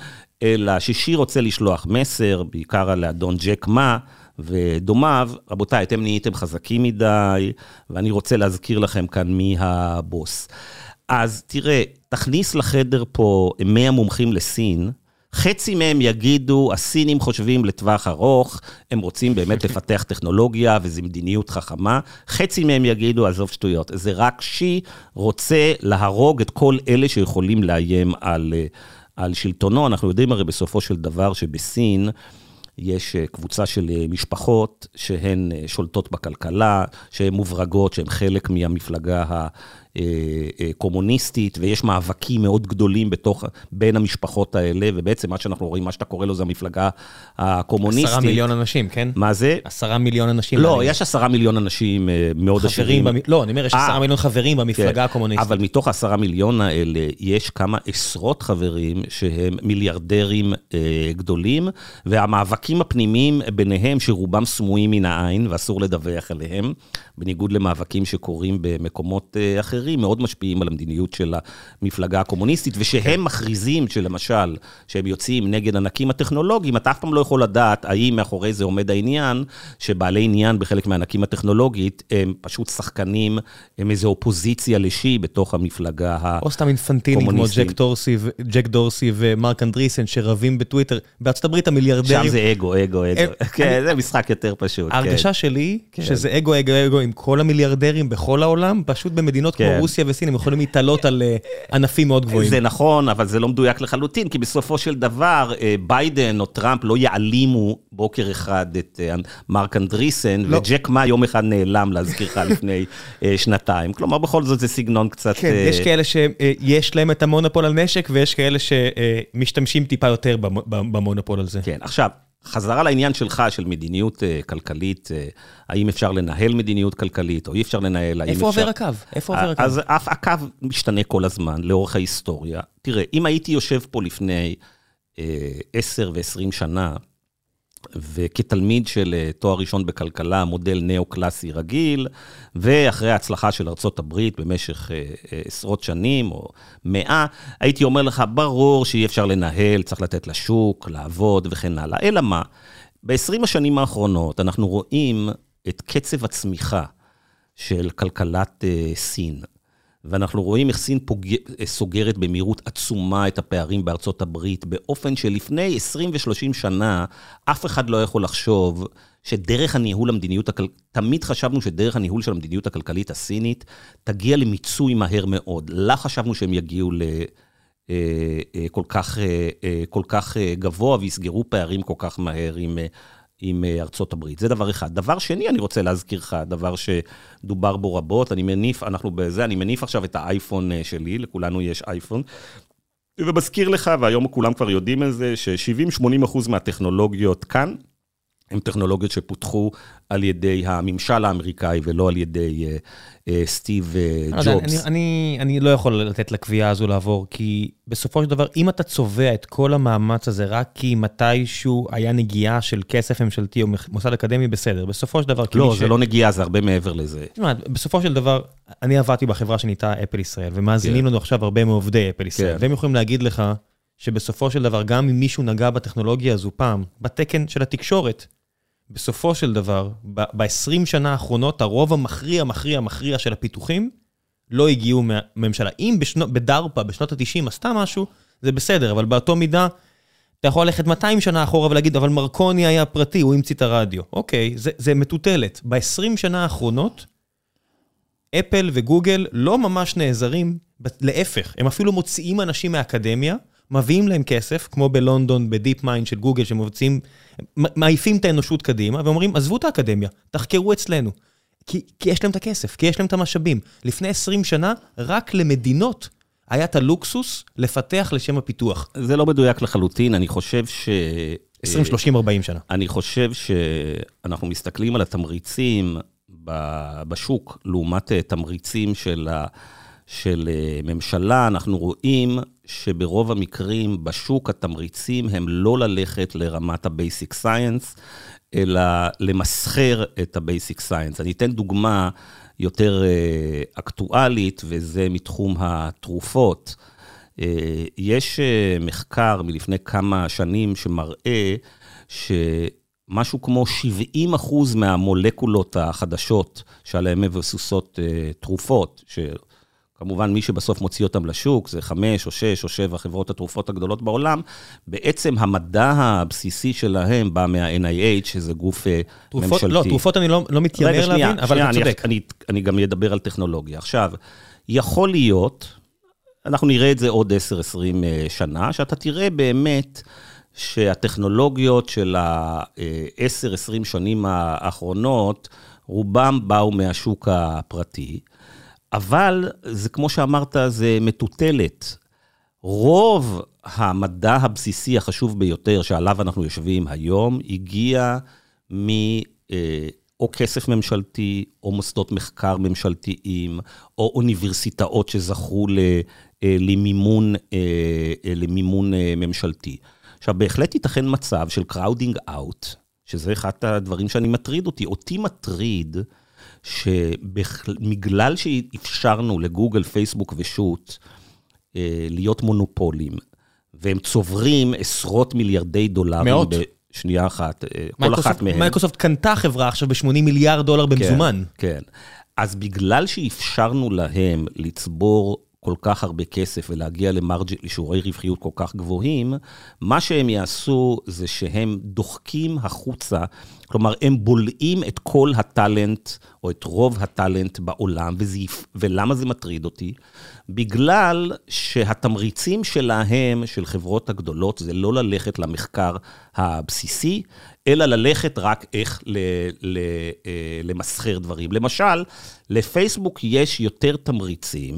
אלא ששי רוצה לשלוח מסר, בעיקר על האדון ג'ק מה, ודומיו, רבותיי, אתם נהייתם חזקים מדי, ואני רוצה להזכיר לכם כאן מי הבוס. אז תראה, תכניס לחדר פה 100 מומחים לסין, חצי מהם יגידו, הסינים חושבים לטווח ארוך, הם רוצים באמת לפתח טכנולוגיה וזו מדיניות חכמה. חצי מהם יגידו, עזוב שטויות, זה רק שי רוצה להרוג את כל אלה שיכולים לאיים על, על שלטונו. אנחנו יודעים הרי בסופו של דבר שבסין, יש אה, קבוצה של אה, משפחות שהן אה, שולטות בכלכלה, שהן מוברגות, שהן חלק מהמפלגה קומוניסטית, ויש מאבקים מאוד גדולים בתוך, בין המשפחות האלה, ובעצם מה שאנחנו רואים, מה שאתה קורא לו זה המפלגה הקומוניסטית. עשרה מיליון אנשים, כן? מה זה? עשרה מיליון אנשים. לא, יש עשרה מיליון אנשים אה, מאוד עשירים. במ... לא, אני אומר, יש עשרה מיליון חברים במפלגה כן, הקומוניסטית. אבל מתוך העשרה מיליון האלה, יש כמה עשרות חברים שהם מיליארדרים אה, גדולים, והמאבקים הפנימיים ביניהם, שרובם סמויים מן העין, ואסור לדווח עליהם, בניגוד למאבקים שקורים במקומות אה, אחרים, מאוד משפיעים על המדיניות של המפלגה הקומוניסטית, ושהם מכריזים שלמשל, שהם יוצאים נגד ענקים הטכנולוגיים, אתה אף פעם לא יכול לדעת האם מאחורי זה עומד העניין, שבעלי עניין בחלק מהענקים הטכנולוגית, הם פשוט שחקנים, הם איזו אופוזיציה לשי בתוך המפלגה הקומוניסטית. או סתם אינפנטילים כמו ג'ק דורסי, ג'ק דורסי ומרק אנדריסן, שרבים בטוויטר. בארצות הברית המיליארדרים... שם זה אגו, אגו, אגו. כן, זה משחק יותר פשוט. ההרגשה כן. שלי, כן. שזה אגו, אגו, אגו עם כל המיליארדרים בכל העולם, פשוט במדינות כמו רוסיה וסין, הם יכולים להתעלות על אה, ענפים מאוד גבוהים. זה נכון, אבל זה לא מדויק לחלוטין, כי בסופו של דבר, אה, ביידן או טראמפ לא יעלימו בוקר אחד את אה, מרק אנדריסן, לא. וג'ק מה יום אחד נעלם, להזכירך, לפני שנתיים. כלומר, בכל זאת זה סגנון קצת... כן, יש כאלה שיש להם את המונופול על נשק, ויש כאלה שמשתמשים טיפה יותר במונופול על זה. כן, עכשיו, חזרה לעניין שלך, של מדיניות uh, כלכלית, uh, האם אפשר לנהל מדיניות כלכלית, או אי אפשר לנהל, האם איפה אפשר... עובר הקו? איפה עובר הקו? אז אף הקו משתנה כל הזמן, לאורך ההיסטוריה. תראה, אם הייתי יושב פה לפני uh, 10 ו-20 שנה, וכתלמיד של אה, תואר ראשון בכלכלה, מודל נאו-קלאסי רגיל, ואחרי ההצלחה של ארצות הברית במשך אה, אה, עשרות שנים או מאה, הייתי אומר לך, ברור שאי אפשר לנהל, צריך לתת לשוק, לעבוד וכן הלאה. אלא מה? ב-20 השנים האחרונות אנחנו רואים את קצב הצמיחה של כלכלת סין. ואנחנו רואים איך סין פוג... סוגרת במהירות עצומה את הפערים בארצות הברית, באופן שלפני 20 ו-30 שנה, אף אחד לא יכול לחשוב שדרך הניהול המדיניות, הכל... תמיד חשבנו שדרך הניהול של המדיניות הכלכלית הסינית תגיע למיצוי מהר מאוד. לה חשבנו שהם יגיעו ל... אה, אה, כל כך, אה, כל כך גבוה ויסגרו פערים כל כך מהר עם עם אה, ארצות הברית. זה דבר אחד. דבר שני, אני רוצה להזכיר לך, דבר שדובר בו רבות, אני מניף, אנחנו בזה, אני מניף עכשיו את האייפון אה, שלי, לכולנו יש אייפון. ומזכיר לך, והיום כולם כבר יודעים את זה, ש-70-80 אחוז מהטכנולוגיות כאן, הן טכנולוגיות שפותחו על ידי הממשל האמריקאי ולא על ידי uh, uh, סטיב uh, ג'ובס. אני, אני, אני לא יכול לתת לקביעה הזו לעבור, כי בסופו של דבר, אם אתה צובע את כל המאמץ הזה רק כי מתישהו היה נגיעה של כסף ממשלתי או מוסד אקדמי, בסדר. בסופו של דבר... לא, זה ש... לא נגיעה, זה הרבה מעבר לזה. תשמע, בסופו של דבר, אני עבדתי בחברה שנהייתה אפל ישראל, ומאזינים כן. לנו עכשיו הרבה מעובדי אפל ישראל, כן. והם יכולים להגיד לך שבסופו של דבר, גם אם מישהו נגע בטכנולוגיה הזו פעם, בתקן של התקשורת, בסופו של דבר, ב-20 שנה האחרונות, הרוב המכריע, מכריע, מכריע של הפיתוחים לא הגיעו מהממשלה. אם בשנות, בדרפה, בשנות ה-90 עשתה משהו, זה בסדר, אבל באותו מידה, אתה יכול ללכת 200 שנה אחורה ולהגיד, אבל מרקוני היה פרטי, הוא המציא את הרדיו. אוקיי, זה, זה מטוטלת. ב-20 שנה האחרונות, אפל וגוגל לא ממש נעזרים, להפך, הם אפילו מוציאים אנשים מהאקדמיה, מביאים להם כסף, כמו בלונדון, בדיפ מיינד של גוגל, שמבצעים, מעיפים את האנושות קדימה, ואומרים, עזבו את האקדמיה, תחקרו אצלנו. כי, כי יש להם את הכסף, כי יש להם את המשאבים. לפני 20 שנה, רק למדינות היה את הלוקסוס לפתח לשם הפיתוח. זה לא מדויק לחלוטין, אני חושב ש... 20, 30, 40 שנה. אני חושב שאנחנו מסתכלים על התמריצים בשוק, לעומת תמריצים של ה... של אה, ממשלה, אנחנו רואים שברוב המקרים בשוק התמריצים הם לא ללכת לרמת ה-basic science, אלא למסחר את ה-basic science. אני אתן דוגמה יותר אה, אקטואלית, וזה מתחום התרופות. יש מחקר מלפני כמה שנים שמראה ש... משהו כמו 70 אחוז מהמולקולות החדשות שעליהן מבסוסות אה, תרופות, שכמובן מי שבסוף מוציא אותם לשוק, זה חמש או שש או שבע חברות התרופות הגדולות בעולם, בעצם המדע הבסיסי שלהם בא מה-NIH, שזה גוף אה, תרופות, ממשלתי. לא, תרופות אני לא, לא מתיימר רגע, שנייה, להבין, אבל שנייה, אתה אני, צודק. אני, אני גם אדבר על טכנולוגיה. עכשיו, יכול להיות, אנחנו נראה את זה עוד 10-20 אה, שנה, שאתה תראה באמת שהטכנולוגיות של ה-10-20 שנים האחרונות, רובם באו מהשוק הפרטי, אבל זה כמו שאמרת, זה מטוטלת. רוב המדע הבסיסי החשוב ביותר שעליו אנחנו יושבים היום, הגיע מ... אה, או כסף ממשלתי, או מוסדות מחקר ממשלתיים, או אוניברסיטאות שזכו ל, אה, למימון, אה, למימון ממשלתי. עכשיו, בהחלט ייתכן מצב של crowding out, שזה אחד הדברים שאני מטריד אותי. אותי מטריד שבגלל שאפשרנו לגוגל, פייסבוק ושות להיות מונופולים, והם צוברים עשרות מיליארדי דולרים. מאות. שנייה אחת, כל אחת מהן. מייקרוסופט קנתה חברה עכשיו ב-80 מיליארד דולר במזומן. כן, כן. אז בגלל שאפשרנו להם לצבור כל כך הרבה כסף ולהגיע למרג'י, לשיעורי רווחיות כל כך גבוהים, מה שהם יעשו זה שהם דוחקים החוצה, כלומר, הם בולעים את כל הטאלנט, או את רוב הטאלנט בעולם, וזה, ולמה זה מטריד אותי? בגלל שהתמריצים שלהם, של חברות הגדולות, זה לא ללכת למחקר הבסיסי, אלא ללכת רק איך ל, ל, למסחר דברים. למשל, לפייסבוק יש יותר תמריצים,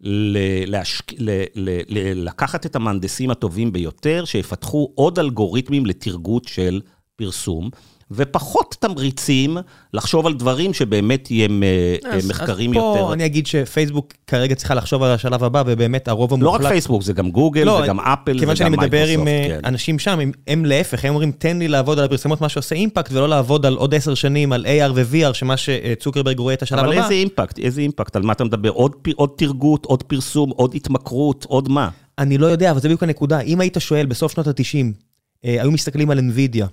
להשק... ל... ל... ל... לקחת את המהנדסים הטובים ביותר, שיפתחו עוד אלגוריתמים לתרגות של פרסום, ופחות תמריצים לחשוב על דברים שבאמת יהיה אז, מחקרים אז יותר. פה אני אגיד שפייסבוק כרגע צריכה לחשוב על השלב הבא, ובאמת הרוב המוחלט... לא רק פייסבוק, זה גם גוגל, לא, זה גם אפל, זה גם מייקרוסופט. כיוון שאני מדבר עם כן. אנשים שם, הם, הם להפך, הם אומרים, תן לי לעבוד על הפרסמות, מה שעושה אימפקט, ולא לעבוד על עוד עשר שנים, על AR ו-VR, שמה שצוקרברג רואה את השלב אבל הבא. אבל איזה אימפקט, איזה אימפקט, על מה אתה מדבר? עוד, עוד תרגות, עוד פרסום, עוד התמכרות, עוד מה? אני לא יודע, אבל זה בדיוק הנקודה. אם היית שואל בסוף שנות ה-90, היו מסתכלים על NVIDIA,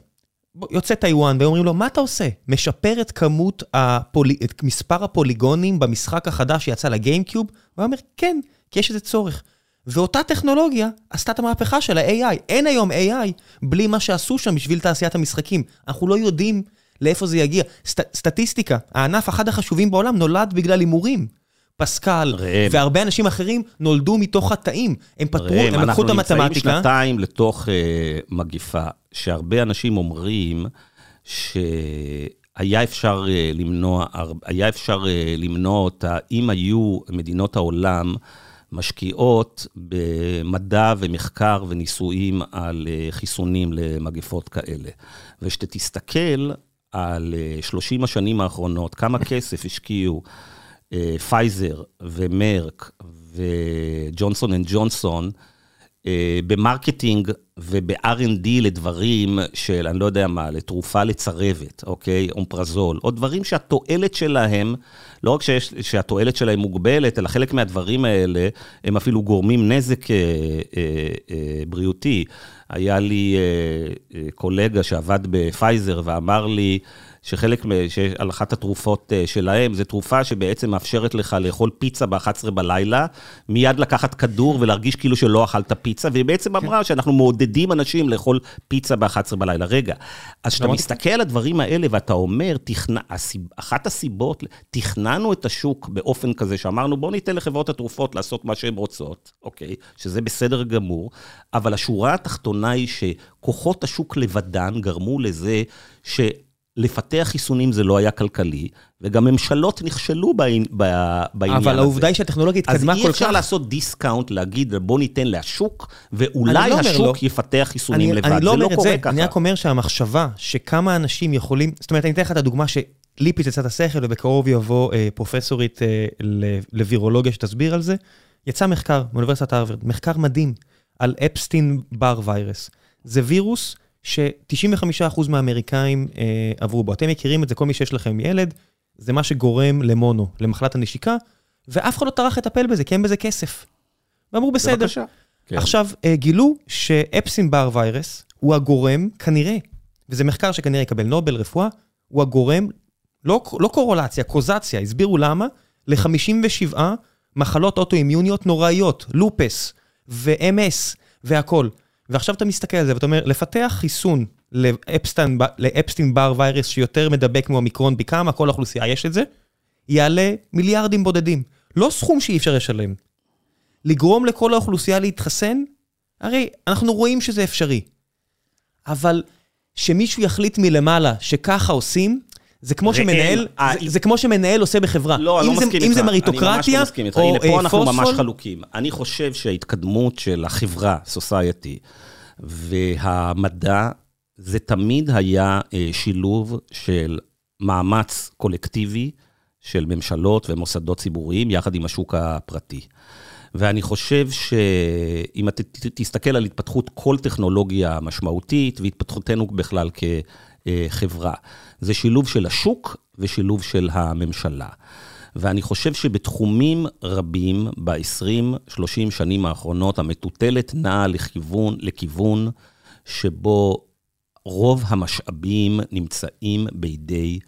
יוצא טיוואן, ואומרים לו, מה אתה עושה? משפר את כמות, הפול... את מספר הפוליגונים במשחק החדש שיצא לגיימקיוב? הוא אומר, כן, כי יש איזה צורך. ואותה טכנולוגיה עשתה את המהפכה של ה-AI. אין היום AI בלי מה שעשו שם בשביל תעשיית המשחקים. אנחנו לא יודעים לאיפה זה יגיע. סט... סטטיסטיקה, הענף אחד החשובים בעולם נולד בגלל הימורים. פסקל, ראם. והרבה אנשים אחרים נולדו מתוך התאים. הם פתרו, ראם, הם לקחו את המתמטיקה. אנחנו נמצאים שנתיים לתוך uh, מגיפה, שהרבה אנשים אומרים שהיה אפשר uh, למנוע, היה אפשר אה, למנוע אותה אם היו מדינות העולם משקיעות במדע ומחקר וניסויים על אה, חיסונים למגפות כאלה. ושאתה תסתכל על אה, 30 השנים האחרונות, כמה כסף השקיעו פייזר ומרק וג'ונסון אנד ג'ונסון, ב marketing וב-R&D לדברים של, אני לא יודע מה, לתרופה לצרבת, אוקיי? אומפרזול, או דברים שהתועלת שלהם, לא רק שיש, שהתועלת שלהם מוגבלת, אלא חלק מהדברים האלה, הם אפילו גורמים נזק אה, אה, אה, בריאותי. היה לי אה, אה, קולגה שעבד בפייזר ואמר לי, שחלק, על אחת התרופות שלהם, זו תרופה שבעצם מאפשרת לך לאכול פיצה ב-11 בלילה, מיד לקחת כדור ולהרגיש כאילו שלא אכלת פיצה, והיא בעצם אמרה שאנחנו מעודדים אנשים לאכול פיצה ב-11 בלילה. רגע, אז כשאתה מסתכל על הדברים האלה ואתה אומר, תכנ... אחת הסיבות, תכננו את השוק באופן כזה שאמרנו, בואו ניתן לחברות התרופות לעשות מה שהן רוצות, אוקיי? שזה בסדר גמור, אבל השורה התחתונה היא שכוחות השוק לבדן גרמו לזה ש... לפתח חיסונים זה לא היה כלכלי, וגם ממשלות נכשלו בעניין הזה. אבל העובדה היא שהטכנולוגיה התקדמה כל כך... אז אי אפשר לעשות discount, להגיד בוא ניתן לשוק, ואולי לא השוק לא. יפתח חיסונים אני, לבד. אני לא אומר לא את זה, ככה. אני רק אומר שהמחשבה שכמה אנשים יכולים... זאת אומרת, אני אתן לך את הדוגמה שלי פיצצה את השכל, ובקרוב יבוא אה, פרופסורית אה, לווירולוגיה שתסביר על זה. יצא מחקר מאוניברסיטת הרווארד, מחקר מדהים, על אפסטין בר ויירס. זה וירוס ש-95% מהאמריקאים אה, עברו בו. אתם מכירים את זה, כל מי שיש לכם ילד, זה מה שגורם למונו, למחלת הנשיקה, ואף אחד לא טרח לטפל בזה, כי אין בזה כסף. ואמרו, בסדר. בבקשה. כן. עכשיו, אה, גילו שאפסין בר ויירס הוא הגורם, כנראה, וזה מחקר שכנראה יקבל נובל רפואה, הוא הגורם, לא, לא קורולציה, קוזציה, הסבירו למה, ל-57 מחלות אוטואימיוניות נוראיות, לופס ו-MS והכול. ועכשיו אתה מסתכל על זה ואתה אומר, לפתח חיסון לאפסטין, לאפסטין בר ויירס שיותר מדבק מאומיקרון פי כמה, כל האוכלוסייה יש את זה, יעלה מיליארדים בודדים. לא סכום שאי אפשר לשלם. לגרום לכל האוכלוסייה להתחסן, הרי אנחנו רואים שזה אפשרי. אבל שמישהו יחליט מלמעלה שככה עושים, זה כמו שמנהל, אה, זה, זה כמו שמנהל עושה בחברה. לא, אני לא מסכים איתך. אם זה מריטוקרטיה, לא. או הנה, פה אנחנו פוספול, ממש חלוקים. אני חושב שההתקדמות של החברה, סוסייטי, והמדע, זה תמיד היה אה, שילוב של מאמץ קולקטיבי של ממשלות ומוסדות ציבוריים, יחד עם השוק הפרטי. ואני חושב שאם אתה תסתכל על התפתחות כל טכנולוגיה משמעותית, והתפתחותנו בכלל כחברה, זה שילוב של השוק ושילוב של הממשלה. ואני חושב שבתחומים רבים, ב-20-30 שנים האחרונות, המטוטלת נעה לכיוון, לכיוון שבו רוב המשאבים נמצאים בידי,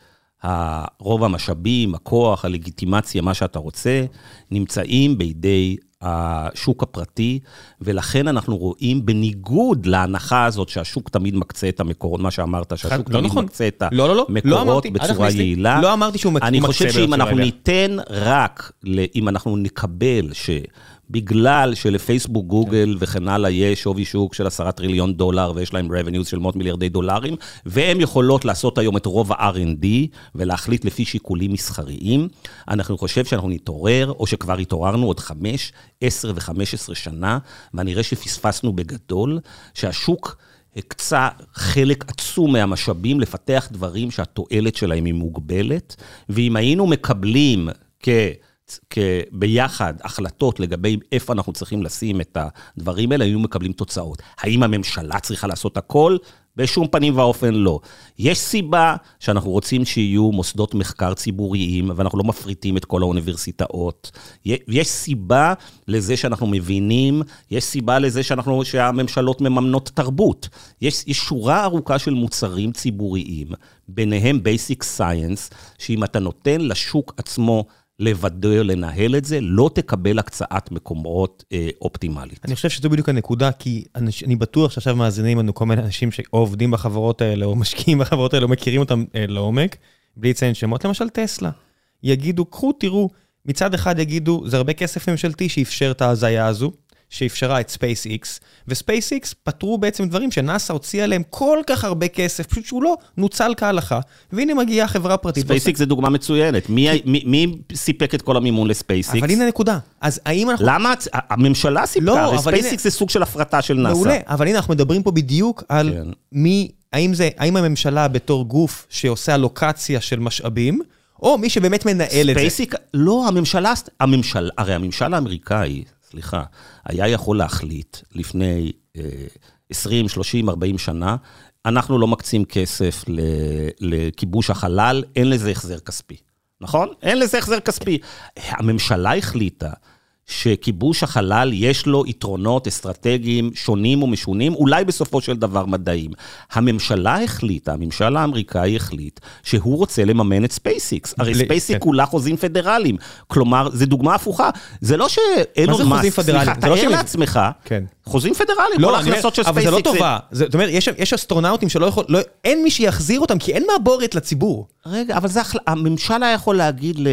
רוב המשאבים, הכוח, הלגיטימציה, מה שאתה רוצה, נמצאים בידי השוק הפרטי, ולכן אנחנו רואים, בניגוד להנחה הזאת שהשוק תמיד מקצה את המקורות, מה שאמרת, שהשוק לא תמיד נכון. מקצה את לא, לא, לא, לא המקורות אמרתי, בצורה. יעילה. לא אמרתי שהוא מק- אני מקצה חושב שאם בצורה אנחנו יעילה. ניתן רק, אם אנחנו נקבל שבגלל שלפייסבוק, גוגל וכן הלאה יש שווי שוק של עשרה טריליון דולר ויש להם revenues של מאות מיליארדי דולרים, והן יכולות לעשות היום את רוב ה-R&D ולהחליט לפי שיקולים מסחריים, אנחנו חושב שאנחנו נתעורר, או שכבר התעוררנו עוד חמש, עשר וחמש עשרה שנה, ואני שפספסנו בגדול, שהשוק... הקצה חלק עצום מהמשאבים לפתח דברים שהתועלת שלהם היא מוגבלת, ואם היינו מקבלים כ... ביחד החלטות לגבי איפה אנחנו צריכים לשים את הדברים האלה, היינו מקבלים תוצאות. האם הממשלה צריכה לעשות הכל? בשום פנים ואופן לא. יש סיבה שאנחנו רוצים שיהיו מוסדות מחקר ציבוריים, ואנחנו לא מפריטים את כל האוניברסיטאות. יש סיבה לזה שאנחנו מבינים, יש סיבה לזה שאנחנו, שהממשלות מממנות תרבות. יש, יש שורה ארוכה של מוצרים ציבוריים, ביניהם Basic Science, שאם אתה נותן לשוק עצמו לבדו לנהל את זה, לא תקבל הקצאת מקומות אה, אופטימלית. אני חושב שזו בדיוק הנקודה, כי אנש, אני בטוח שעכשיו מאזינים לנו כל מיני אנשים שאו עובדים בחברות האלה, או משקיעים בחברות האלה, או מכירים אותם אה, לעומק, בלי לציין שמות, למשל טסלה. יגידו, קחו, תראו, מצד אחד יגידו, זה הרבה כסף ממשלתי שאפשר את ההזיה הזו, שאפשרה את SpaceX, ו-SpaceX פתרו בעצם דברים שנאס"א הוציאה עליהם כל כך הרבה כסף, פשוט שהוא לא נוצל כהלכה, והנה מגיעה חברה פרטית. SpaceX זה דוגמה מצוינת. מי, מי, מי סיפק את כל המימון ל SpaceX? אבל הנה הנקודה. אז האם אנחנו... למה? הממשלה סיפקה, לא, SpaceX הנה- זה סוג של הפרטה של נאס"א. מעולה, אבל הנה אנחנו מדברים פה בדיוק על כן. מי, האם זה, האם הממשלה בתור גוף שעושה אלוקציה של משאבים, או מי שבאמת מנהל את זה. SpaceX, לא, הממשלה, הממשל, הרי הממשל האמריקאי, סליחה, היה יכול להחליט לפני אה, 20, 30, 40 שנה, אנחנו לא מקצים כסף ל- לכיבוש החלל, אין לזה החזר כספי, נכון? אין לזה החזר כספי. הממשלה החליטה שכיבוש החלל יש לו יתרונות אסטרטגיים שונים ומשונים, אולי בסופו של דבר מדעיים. הממשלה החליטה, הממשל האמריקאי החליט, שהוא רוצה לממן את SpaceX. הרי ל- SpaceX כן. כולה חוזים פדרליים. כלומר, זו דוגמה הפוכה. זה לא שאילון חוזים מאסק? סליחה, לא תאר לעצמך, כן. חוזים פדרליים, כל לא, אומר, ההכנסות של אבל SpaceX. זה לא טובה. זה- זאת אומרת, יש, יש אסטרונאוטים שלא יכול, לא, אין מי שיחזיר אותם, כי אין מעבורת לציבור. רגע, אבל זה, הממשל היה יכול להגיד, ל...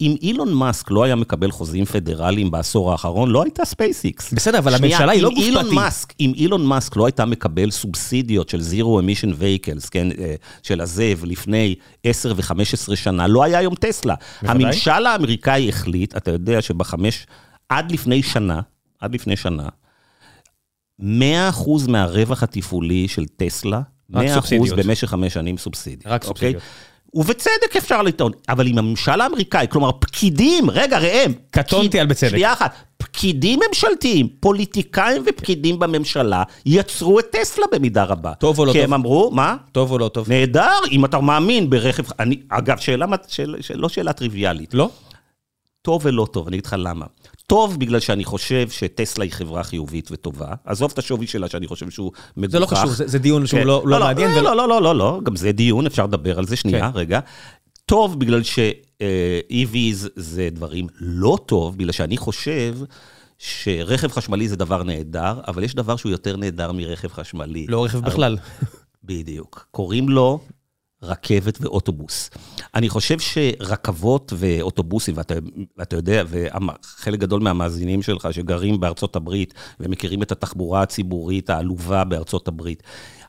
אם אילון מאסק לא היה מקבל חוזים פדרליים בעשור האחרון, לא הייתה SpaceX. בסדר, אבל שנייה, הממשלה היא לא גוף. מאסק, אם אילון מאסק לא הייתה מקבל סובסידיות של zero emission vehicles, כן, אה, של ה ZEV, לפני 10 ו-15 שנה, לא היה היום טסלה. הממשל האמריקאי החליט, אתה יודע שבחמש, עד לפני שנה, עד לפני שנה, 100% מהרווח התפעולי של טסלה, 100% סובסידיות. במשך חמש שנים סובסידיה. רק אוקיי? סובסידיות. ובצדק אפשר לטעון, אבל אם הממשל האמריקאי, כלומר פקידים, רגע ראם, קטונתי פקיד- על בצדק. שנייה אחת, פקידים ממשלתיים, פוליטיקאים ופקידים בממשלה, יצרו את טסלה במידה רבה. טוב או לא כי טוב? הם אמרו, מה? טוב או לא טוב? נהדר, אם אתה מאמין ברכב, אני, אגב, שאלה, שאלה, שאלה, לא שאלה טריוויאלית. לא? טוב ולא טוב, אני אגיד לך למה. טוב בגלל שאני חושב שטסלה היא חברה חיובית וטובה. עזוב את השווי שלה, שאני חושב שהוא מגוחך. זה לא חשוב, זה, זה דיון שהוא כן. לא, לא, לא, מעניין. לא, לא, לא, לא, לא, לא, גם זה דיון, אפשר לדבר על זה, שנייה, כן. רגע. טוב בגלל ש-EVs זה דברים לא טוב, בגלל שאני חושב שרכב חשמלי זה דבר נהדר, אבל יש דבר שהוא יותר נהדר מרכב חשמלי. לא רכב בכלל. בדיוק. קוראים לו רכבת ואוטובוס. אני חושב שרכבות ואוטובוסים, ואתה, ואתה יודע, וחלק גדול מהמאזינים שלך שגרים בארצות הברית ומכירים את התחבורה הציבורית העלובה בארצות הברית,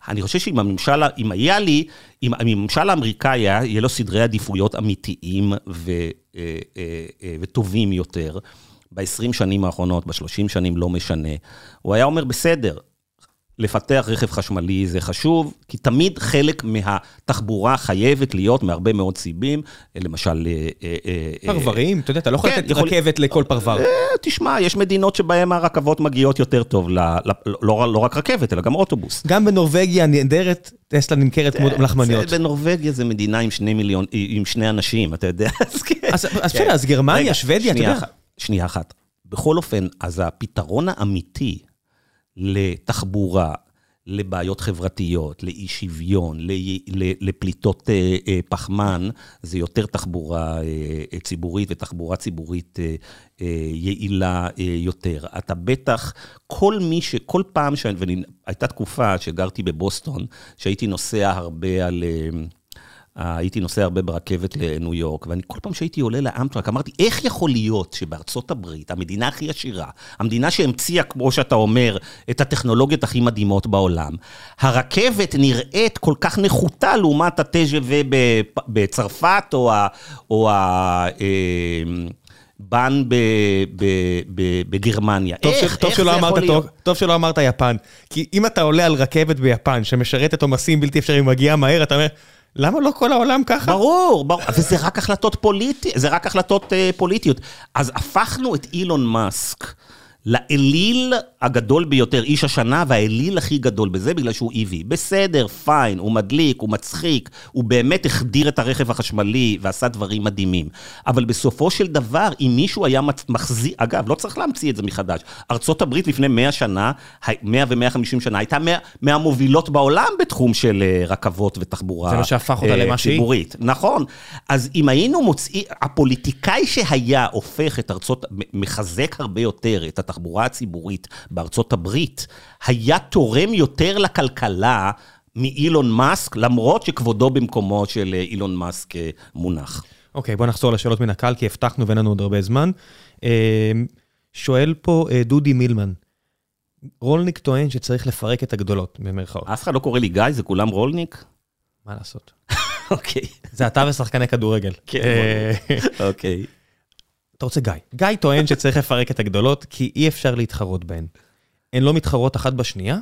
אני חושב שאם הממשל, אם היה לי, אם הממשל האמריקאי היה, יהיה לו סדרי עדיפויות אמיתיים ו, אה, אה, אה, וטובים יותר, ב-20 שנים האחרונות, ב-30 שנים, לא משנה, הוא היה אומר, בסדר, לפתח רכב חשמלי זה חשוב, כי תמיד חלק מהתחבורה חייבת להיות מהרבה מאוד סיבים, למשל... אה, אה, אה, פרברים, אתה יודע, אתה לא יכול כן, לתת רכבת לכל פרבר. תשמע, יש מדינות שבהן הרכבות מגיעות יותר טוב, לא לא רק רכבת, אלא גם אוטובוס. גם בנורבגיה הנהדרת, טסלה נמכרת כמו לחמניות. בנורבגיה זה מדינה עם שני מיליון, עם שני אנשים, אתה יודע, אז כן. אז אז כן. בסדר, אז גרמניה, שוודיה, אתה יודע. שנייה אחת. בכל אופן, אז הפתרון האמיתי לתחבורה, לבעיות חברתיות, לאי שוויון, לפליטות אה, אה, פחמן, זה יותר תחבורה אה, ציבורית ותחבורה ציבורית יעילה יותר. אתה בטח, כל מי ש... כל פעם ש... והייתה תקופה שגרתי בבוסטון, שהייתי נוסע הרבה על... הייתי נוסע הרבה ברכבת לניו יורק, ואני כל פעם שהייתי עולה לאמטרק, אמרתי, איך יכול להיות שבארצות הברית, המדינה הכי עשירה, המדינה שהמציאה, כמו שאתה אומר, את הטכנולוגיות הכי מדהימות בעולם, הרכבת נראית כל כך נחותה לעומת ה-TGV בצרפת, או ה... או ה אה, בן ב- ב- ב- בגרמניה. טוב, איך. טוב, איך שלא זה אמרת, יכול להיות? טוב, טוב שלא אמרת יפן. כי אם אתה עולה על רכבת ביפן שמשרתת עומסים בלתי אפשריים ומגיעה מהר, אתה אומר, למה לא כל העולם ככה? ברור, ברור, וזה רק החלטות פוליטיות, זה רק החלטות uh, פוליטיות. אז הפכנו את אילון מאסק לאליל הגדול ביותר, איש השנה, והאליל הכי גדול בזה, בגלל שהוא EV. בסדר, פיין, הוא מדליק, הוא מצחיק, הוא באמת החדיר את הרכב החשמלי ועשה דברים מדהימים. אבל בסופו של דבר, אם מישהו היה מחזיק, אגב, לא צריך להמציא את זה מחדש. ארצות הברית לפני 100 שנה, הי- 100 ו-150 שנה, הייתה מה, מהמובילות בעולם בתחום של אה, רכבות ותחבורה זה מה שהפך אותה אה, למה שהיא. ציבורית. נכון. אז אם היינו מוצאים, הפוליטיקאי שהיה הופך את ארצות, מחזק הרבה יותר את התחבורה הציבורית בארצות הברית, היה תורם יותר לכלכלה מאילון מאסק, למרות שכבודו במקומו של אה, אילון מאסק אה, מונח. אוקיי, בוא נחזור לשאלות מן הקהל, כי הבטחנו ואין לנו עוד הרבה זמן. אה, שואל פה אה, דודי מילמן, רולניק טוען שצריך לפרק את הגדולות, במרכאות. אף אחד לא קורא לי גיא, זה כולם רולניק? מה לעשות? אוקיי, זה אתה ושחקני כדורגל. כן, אוקיי. אתה רוצה גיא. גיא טוען שצריך לפרק את הגדולות, כי אי אפשר להתחרות בהן. הן לא מתחרות אחת בשנייה?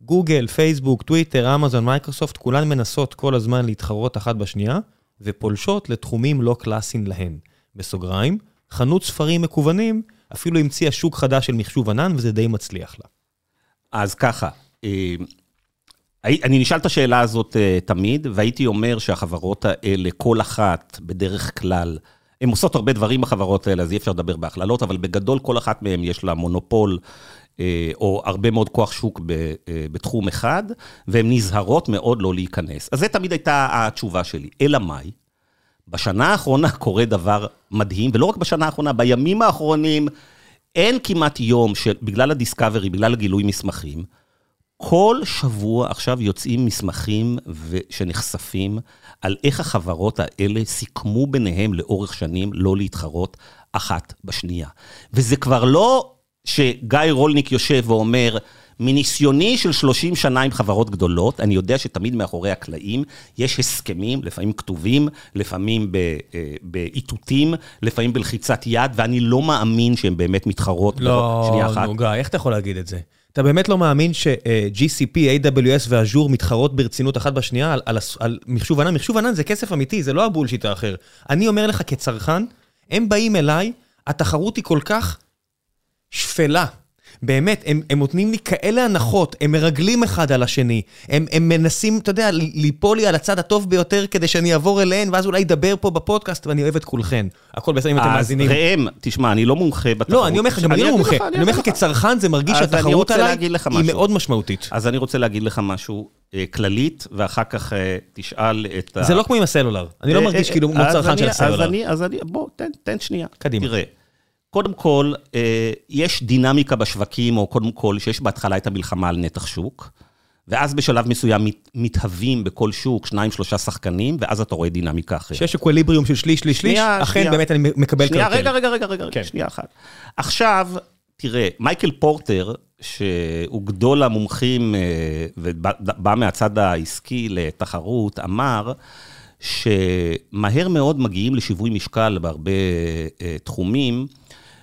גוגל, פייסבוק, טוויטר, אמזון, מייקרוסופט, כולן מנסות כל הזמן להתחרות אחת בשנייה, ופולשות לתחומים לא קלאסיים להן. בסוגריים, חנות ספרים מקוונים אפילו המציאה שוק חדש של מחשוב ענן, וזה די מצליח לה. אז ככה, אה, אני נשאל את השאלה הזאת אה, תמיד, והייתי אומר שהחברות האלה, כל אחת, בדרך כלל, הן עושות הרבה דברים בחברות האלה, אז אי אפשר לדבר בהכללות, אבל בגדול כל אחת מהן יש לה מונופול, אה, או הרבה מאוד כוח שוק אה, בתחום אחד, והן נזהרות מאוד לא להיכנס. אז זו תמיד הייתה התשובה שלי. אלא מאי? בשנה האחרונה קורה דבר מדהים, ולא רק בשנה האחרונה, בימים האחרונים אין כמעט יום שבגלל הדיסקאברי, בגלל הגילוי מסמכים, כל שבוע עכשיו יוצאים מסמכים ו- שנחשפים על איך החברות האלה סיכמו ביניהם לאורך שנים לא להתחרות אחת בשנייה. וזה כבר לא שגיא רולניק יושב ואומר, מניסיוני של 30 שנה עם חברות גדולות, אני יודע שתמיד מאחורי הקלעים יש הסכמים, לפעמים כתובים, לפעמים אה, באיתותים, לפעמים בלחיצת יד, ואני לא מאמין שהן באמת מתחרות. לא. נו גיא, איך אתה יכול להגיד את זה? אתה באמת לא מאמין ש-GCP, AWS ואז'ור מתחרות ברצינות אחת בשנייה על, על, על מחשוב ענן? מחשוב ענן זה כסף אמיתי, זה לא הבולשיט האחר. אני אומר לך כצרכן, הם באים אליי, התחרות היא כל כך שפלה, באמת, הם, הם נותנים לי כאלה הנחות, הם מרגלים אחד על השני, הם, הם מנסים, אתה יודע, ליפול לי על הצד הטוב ביותר כדי שאני אעבור אליהן, ואז אולי אדבר פה בפודקאסט, ואני אוהב את כולכן. הכל בסדר אם אתם מאזינים. אז ראם, תשמע, אני לא מומחה בתחרות. לא, אני אומר לך, גם אני לא מומחה. אני אומר לך, כצרכן זה מרגיש שהתחרות עליי היא מאוד משמעותית. אז אני רוצה להגיד לך משהו אה, כללית, ואחר כך אה, תשאל את ה... זה לא כמו עם הסלולר. אני לא אה, מרגיש כאילו כמו צרכן של הסלולר. אז אני, בוא, תן שנייה. קדימה. תראה. קודם כל, יש דינמיקה בשווקים, או קודם כל, שיש בהתחלה את המלחמה על נתח שוק, ואז בשלב מסוים מת, מתהווים בכל שוק שניים, שלושה שחקנים, ואז אתה רואה דינמיקה אחרת. שיש אקוויליבריום של שליש, שליש, שליש, אכן באמת אני מקבל קרטל. רגע, רגע, רגע, רגע, כן. שנייה אחת. עכשיו, תראה, מייקל פורטר, שהוא גדול המומחים אה, ובא מהצד העסקי לתחרות, אמר שמהר מאוד מגיעים לשיווי משקל בהרבה אה, תחומים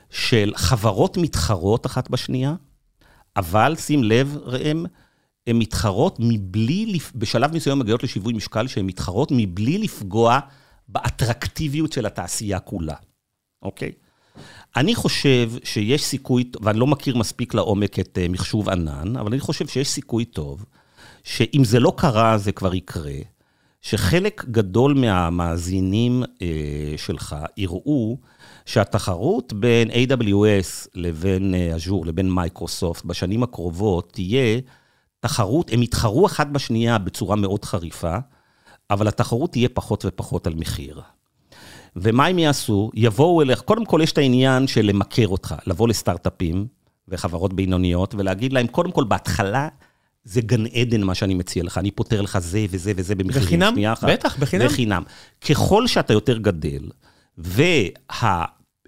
של חברות מתחרות אחת בשנייה, אבל שים לב, ראם, הן מתחרות מבלי, בשלב מסוים מגיעות לשיווי משקל שהן מתחרות מבלי לפגוע באטרקטיביות של התעשייה כולה, אוקיי? אני חושב שיש סיכוי, ואני לא מכיר מספיק לעומק את אה, מחשוב ענן, אבל אני חושב שיש סיכוי טוב, שאם זה לא קרה, זה כבר יקרה, שחלק גדול מהמאזינים אה, שלך יראו שהתחרות בין AWS לבין אג'ור, אה, לבין מייקרוסופט, בשנים הקרובות תהיה תחרות, הם יתחרו אחת בשנייה בצורה מאוד חריפה, אבל התחרות תהיה פחות ופחות על מחיר. ומה הם יעשו? יבואו אליך, קודם כל יש את העניין של למכר אותך, לבוא לסטארט-אפים וחברות בינוניות ולהגיד להם, קודם כל, בהתחלה זה גן עדן מה שאני מציע לך, אני פותר לך זה וזה וזה במחירים בחינם? שנייה אחת. בטח, בחינם. בחינם. ככל שאתה יותר גדל,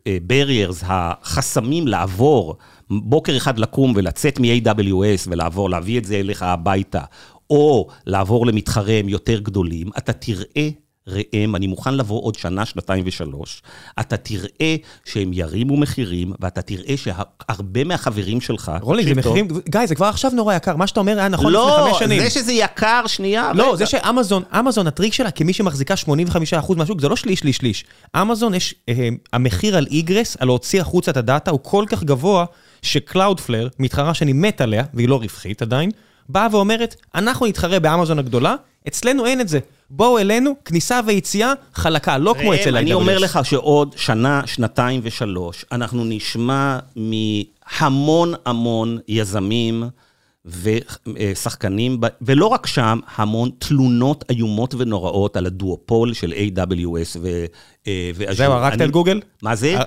וה-barriers, החסמים לעבור, בוקר אחד לקום ולצאת מ-AWS ולעבור, להביא את זה אליך הביתה, או לעבור למתחרים יותר גדולים, אתה תראה ראם, אני מוכן לבוא עוד שנה, שנתיים ושלוש, אתה תראה שהם ירימו מחירים, ואתה תראה שהרבה מהחברים שלך... רולינג, זה מחירים, גיא, זה כבר עכשיו נורא יקר, מה שאתה אומר היה נכון לא, לפני חמש שנים. לא, זה שזה יקר, שנייה, לא, רגע. זה שאמזון, אמזון, הטריק שלה, כמי שמחזיקה 85% מהשוק, זה לא שליש, שליש, שליש. אמזון, יש, אה, המחיר על egress, על להוציא החוצה את הדאטה, הוא כל כך גבוה, שקלאודפלר, מתחרה שאני מת עליה, והיא לא רווחית עדיין, באה ואומרת, אנחנו נתחרה באמזון הגדולה, אצלנו אין את זה. בואו אלינו, כניסה ויציאה חלקה, לא כמו אצל ה-AWS. אני אומר לך שעוד שנה, שנתיים ושלוש, אנחנו נשמע מהמון המון יזמים ושחקנים, ולא רק שם, המון תלונות איומות ונוראות על הדואופול של AWS זהו, הרגת את גוגל? מה זה? אה,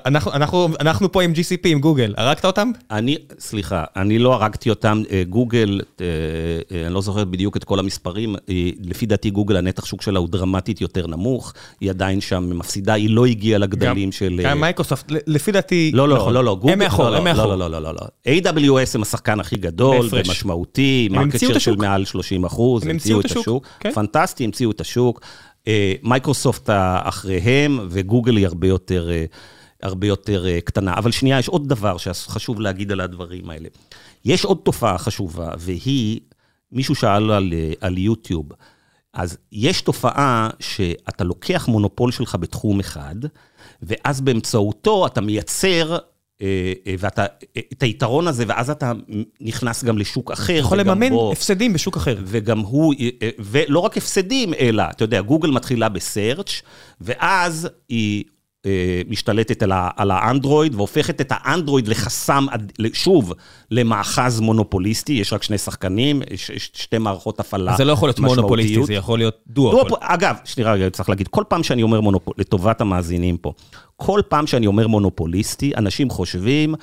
אנחנו פה עם GCP, עם גוגל. הרגת אותם? אני, סליחה, אני לא הרגתי אותם. אה, גוגל, אני לא זוכר בדיוק את כל המספרים, לפי דעתי גוגל, הנתח שוק שלה הוא דרמטית יותר נמוך, היא עדיין שם מפסידה, היא לא הגיעה לגדלים של... גם מייקרוסופט, לפי דעתי... לא, לא, נכון. לא, לא, גוגל... הם מאחור, לא, הם מאחור. לא, לא, לא, לא, לא. AWS הם השחקן הכי גדול ומשמעותי, market share מעל 30 אחוז, הם המציאו את השוק. כן. פנטסטי, המציאו את השוק. אה, מייקרוסופט אחריהם, וגוגל היא הרבה יותר, אה, הרבה יותר אה, קטנה. אבל שנייה, יש עוד דבר שחשוב להגיד על הדברים האלה. יש עוד תופעה חשובה, והיא, מישהו שאל על, על יוטיוב, אז יש תופעה שאתה לוקח מונופול שלך בתחום אחד, ואז באמצעותו אתה מייצר ואתה, אה, את היתרון הזה, ואז אתה נכנס גם לשוק אחר. יכול לממן בו, הפסדים בשוק אחר. וגם הוא, ולא רק הפסדים, אלא, אתה יודע, גוגל מתחילה בסרצ', ואז היא משתלטת על האנדרואיד, והופכת את האנדרואיד לחסם, שוב, למאחז מונופוליסטי, יש רק שני שחקנים, יש שתי מערכות הפעלה זה לא יכול להיות מונופוליסטי, זה יכול להיות דואופול. אגב, שנייה רגע, צריך להגיד, כל פעם שאני אומר מונופול, לטובת המאזינים פה, כל פעם שאני אומר מונופוליסטי, אנשים חושבים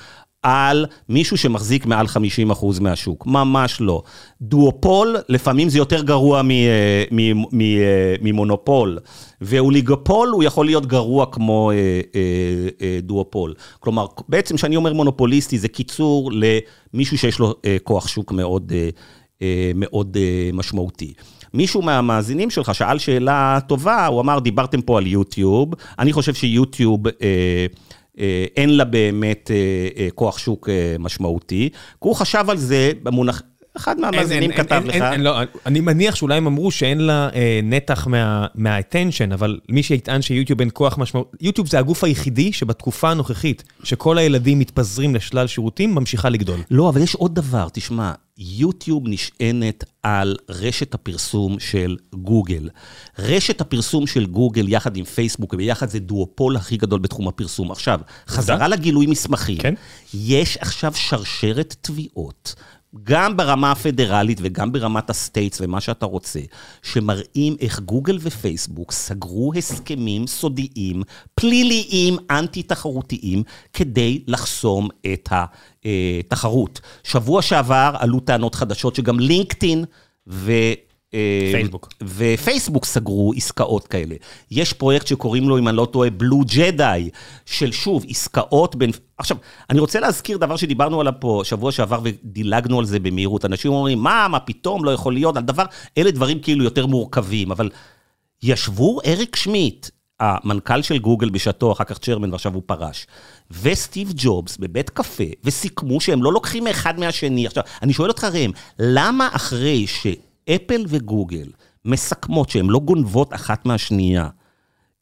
על מישהו שמחזיק מעל 50% מהשוק. ממש לא. דואופול, לפעמים זה יותר גרוע אה, אה, ממונופול. ואוליגופול, הוא יכול להיות גרוע כמו אה, דואופול. כלומר, בעצם כשאני אומר מונופוליסטי, זה קיצור למישהו שיש לו כוח שוק מאוד, מאוד משמעותי. מישהו מהמאזינים שלך שאל שאלה טובה, הוא אמר, דיברתם פה על יוטיוב, אני חושב שיוטיוב... אין לה באמת אה, אה, כוח שוק אה, משמעותי, הוא חשב על זה במונח... אחד מהמאזינים כתב לך. לא, אני מניח שאולי הם אמרו שאין לה אה, נתח מה-attention, אבל מי שיטען שיוטיוב אין כוח משמעות, יוטיוב זה הגוף היחידי שבתקופה הנוכחית, שכל הילדים מתפזרים לשלל שירותים, ממשיכה לגדול. לא, אבל יש עוד דבר, תשמע, יוטיוב נשענת על רשת הפרסום של גוגל. רשת הפרסום של גוגל יחד עם פייסבוק, וביחד זה דואופול הכי גדול בתחום הפרסום. עכשיו, חזרה לגילוי מסמכים. כן? יש עכשיו שרשרת תביעות. גם ברמה הפדרלית וגם ברמת ה states ומה שאתה רוצה, שמראים איך גוגל ופייסבוק סגרו הסכמים סודיים, פליליים, אנטי-תחרותיים, כדי לחסום את התחרות. שבוע שעבר עלו טענות חדשות שגם לינקדאין ו... אה, פייסבוק. ופייסבוק סגרו עסקאות כאלה. יש פרויקט שקוראים לו, אם אני לא טועה, בלו ג'די, של שוב, עסקאות בין... עכשיו, אני רוצה להזכיר דבר שדיברנו עליו פה שבוע שעבר ודילגנו על זה במהירות. אנשים אומרים, מה, מה פתאום, לא יכול להיות, על דבר, אלה דברים כאילו יותר מורכבים, אבל ישבו אריק שמיט, המנכ"ל של גוגל בשעתו, אחר כך צ'רמן, ועכשיו הוא פרש, וסטיב ג'ובס בבית קפה, וסיכמו שהם לא לוקחים מאחד מהשני. עכשיו, אני שואל אותך, ראם, למה אחרי ש... אפל וגוגל מסכמות שהן לא גונבות אחת מהשנייה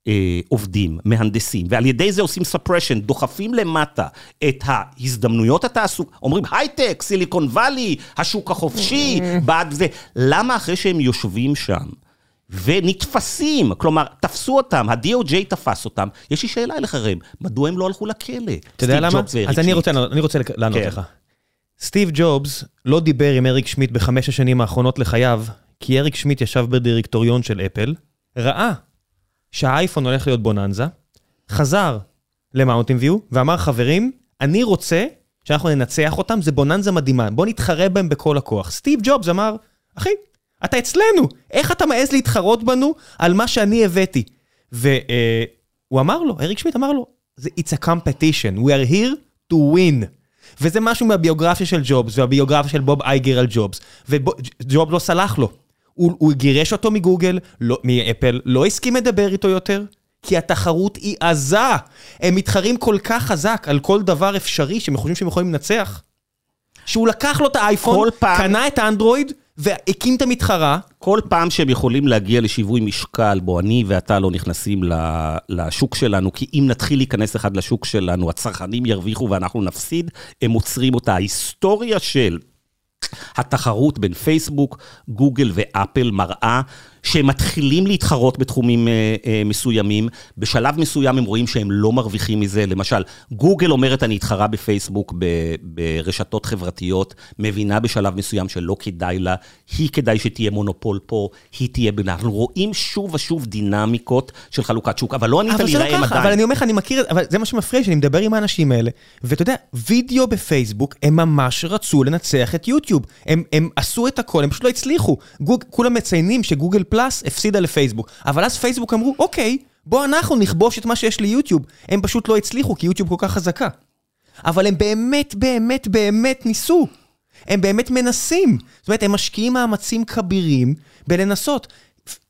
אה, עובדים, מהנדסים, ועל ידי זה עושים ספרשן, דוחפים למטה את ההזדמנויות התעסוק, אומרים הייטק, סיליקון וואלי, השוק החופשי, בעד זה. למה אחרי שהם יושבים שם ונתפסים, כלומר, תפסו אותם, ה-DOJ תפס אותם, יש לי שאלה אליך, ראם, מדוע הם לא הלכו לכלא? אתה יודע למה? אז אני רוצה, אני רוצה לענות כן. לך. סטיב ג'ובס לא דיבר עם אריק שמיט בחמש השנים האחרונות לחייו, כי אריק שמיט ישב בדירקטוריון של אפל, ראה שהאייפון הולך להיות בוננזה, חזר למאונטין ויו ואמר, חברים, אני רוצה שאנחנו ננצח אותם, זה בוננזה מדהימה, בוא נתחרה בהם בכל הכוח. סטיב ג'ובס אמר, אחי, אתה אצלנו, איך אתה מעז להתחרות בנו על מה שאני הבאתי? והוא אה, אמר לו, אריק שמיט אמר לו, It's a competition, we are here to win. וזה משהו מהביוגרפיה של ג'ובס, והביוגרפיה של בוב אייגר על ג'ובס, וג'ובס לא סלח לו. הוא, הוא גירש אותו מגוגל, לא, מאפל, לא הסכים לדבר איתו יותר, כי התחרות היא עזה. הם מתחרים כל כך חזק על כל דבר אפשרי שהם חושבים שהם יכולים לנצח, שהוא לקח לו את האייפון. קנה את האנדרואיד, והקים את המתחרה. כל פעם שהם יכולים להגיע לשיווי משקל, בו אני ואתה לא נכנסים לשוק שלנו, כי אם נתחיל להיכנס אחד לשוק שלנו, הצרכנים ירוויחו ואנחנו נפסיד, הם עוצרים אותה. ההיסטוריה של התחרות בין פייסבוק, גוגל ואפל מראה שהם מתחילים להתחרות בתחומים אה, אה, מסוימים, בשלב מסוים הם רואים שהם לא מרוויחים מזה, למשל, גוגל אומרת אני אתחרה בפייסבוק ב, ברשתות חברתיות, מבינה בשלב מסוים שלא כדאי לה, היא כדאי שתהיה מונופול פה, היא תהיה בינה. אנחנו רואים שוב ושוב דינמיקות של חלוקת שוק, אבל לא ענית לי להם עדיין. אבל אני אומר לך, אני מכיר, אבל זה מה שמפריע, שאני מדבר עם האנשים האלה, ואתה יודע, וידאו בפייסבוק, הם ממש רצו לנצח את יוטיוב. הם, הם עשו את הכל, הם פשוט לא הצליחו. גוג, כולם מציינים שגוגל פלאס הפסידה לפייסבוק. אבל אז פייסבוק אמרו, אוקיי, בוא אנחנו נכבוש את מה שיש ליוטיוב. הם פשוט לא הצליחו, כי יוטיוב כל כך חזקה. אבל הם באמת, באמת, באמת ניסו. הם באמת מנסים. זאת אומרת, הם משקיעים מאמצים כבירים בלנסות.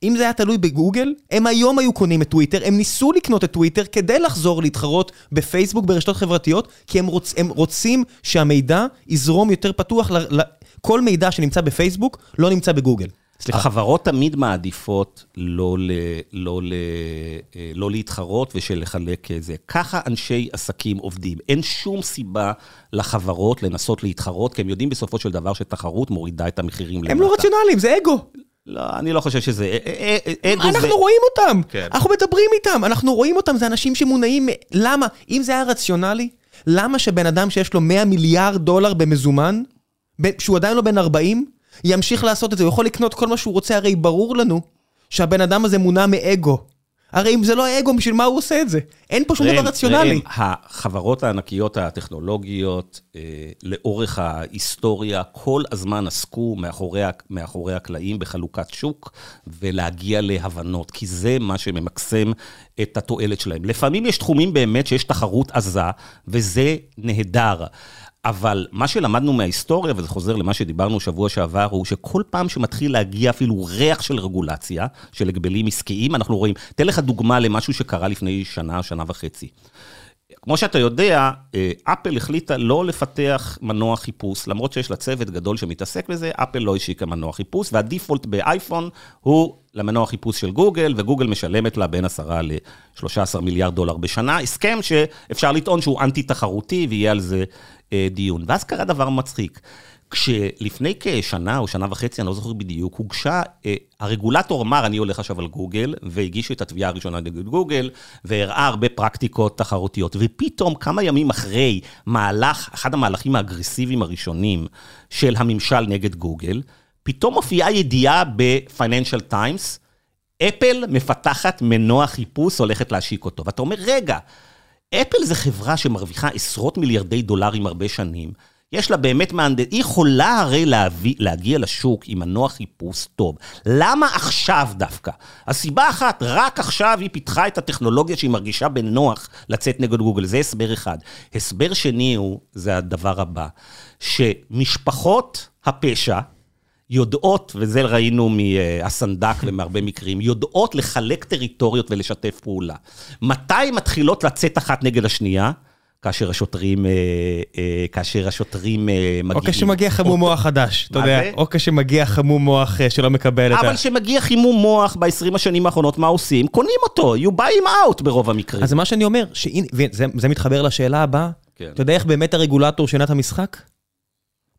אם זה היה תלוי בגוגל, הם היום היו קונים את טוויטר, הם ניסו לקנות את טוויטר כדי לחזור להתחרות בפייסבוק, ברשתות חברתיות, כי הם, רוצ, הם רוצים שהמידע יזרום יותר פתוח, ל, ל, כל מידע שנמצא בפייסבוק לא נמצא בגוגל. סליחה. החברות תמיד מעדיפות לא, ל, לא, ל, אה, לא להתחרות ושלחלק את זה. ככה אנשי עסקים עובדים. אין שום סיבה לחברות לנסות להתחרות, כי הם יודעים בסופו של דבר שתחרות מורידה את המחירים למטה. הם לא רציונליים, זה אגו. לא, אני לא חושב שזה... אה, אה, אגו אנחנו זה... רואים אותם, כן. אנחנו מדברים איתם, אנחנו רואים אותם, זה אנשים שמונעים... למה? אם זה היה רציונלי, למה שבן אדם שיש לו 100 מיליארד דולר במזומן, שהוא עדיין לא בן 40, ימשיך לעשות את זה, הוא יכול לקנות כל מה שהוא רוצה, הרי ברור לנו שהבן אדם הזה מונע מאגו. הרי אם זה לא אגו, בשביל מה הוא עושה את זה? אין פה שום דבר רציונלי. החברות הענקיות הטכנולוגיות, אה, לאורך ההיסטוריה, כל הזמן עסקו מאחורי, מאחורי הקלעים בחלוקת שוק ולהגיע להבנות, כי זה מה שממקסם את התועלת שלהם. לפעמים יש תחומים באמת שיש תחרות עזה, וזה נהדר. אבל מה שלמדנו מההיסטוריה, וזה חוזר למה שדיברנו שבוע שעבר, הוא שכל פעם שמתחיל להגיע אפילו ריח של רגולציה, של הגבלים עסקיים, אנחנו רואים, אתן לך דוגמה למשהו שקרה לפני שנה, שנה וחצי. כמו שאתה יודע, אה, אפל החליטה לא לפתח מנוע חיפוש, למרות שיש לה צוות גדול שמתעסק בזה, אפל לא השיקה מנוע חיפוש, והדיפולט באייפון הוא למנוע חיפוש של גוגל, וגוגל משלמת לה בין 10 ל-13 מיליארד דולר בשנה, הסכם שאפשר לטעון שהוא אנטי-תחרותי, ויהיה על זה אה, דיון. ואז קרה דבר מצחיק. כשלפני כשנה או שנה וחצי, אני לא זוכר בדיוק, הוגשה, אה, הרגולטור אמר, אני הולך עכשיו על גוגל, והגישו את התביעה הראשונה נגד גוגל, והראה הרבה פרקטיקות תחרותיות. ופתאום, כמה ימים אחרי מהלך, אחד המהלכים האגרסיביים הראשונים של הממשל נגד גוגל, פתאום מופיעה ידיעה ב-Financial Times, אפל מפתחת מנוע חיפוש, הולכת להשיק אותו. ואתה אומר, רגע, אפל זה חברה שמרוויחה עשרות מיליארדי דולרים הרבה שנים. יש לה באמת מהנדס, היא יכולה הרי להביא, להגיע לשוק עם מנוע חיפוש טוב. למה עכשיו דווקא? הסיבה אחת, רק עכשיו היא פיתחה את הטכנולוגיה שהיא מרגישה בנוח לצאת נגד גוגל, זה הסבר אחד. הסבר שני הוא, זה הדבר הבא, שמשפחות הפשע, יודעות, וזה ראינו מהסנדק ומהרבה מקרים, יודעות לחלק טריטוריות ולשתף פעולה. מתי מתחילות לצאת אחת נגד השנייה? כאשר השוטרים, אה, אה, כאשר השוטרים אה, מגיעים. או כשמגיע חימום מוח חדש, אתה יודע, או כשמגיע חימום מוח שלא מקבל את ה... אבל כשמגיע חימום מוח ב-20 השנים האחרונות, מה עושים? קונים אותו, you buy him out ברוב המקרים. אז זה מה שאני אומר, וזה מתחבר לשאלה הבאה, כן. אתה יודע איך באמת הרגולטור שינה את המשחק?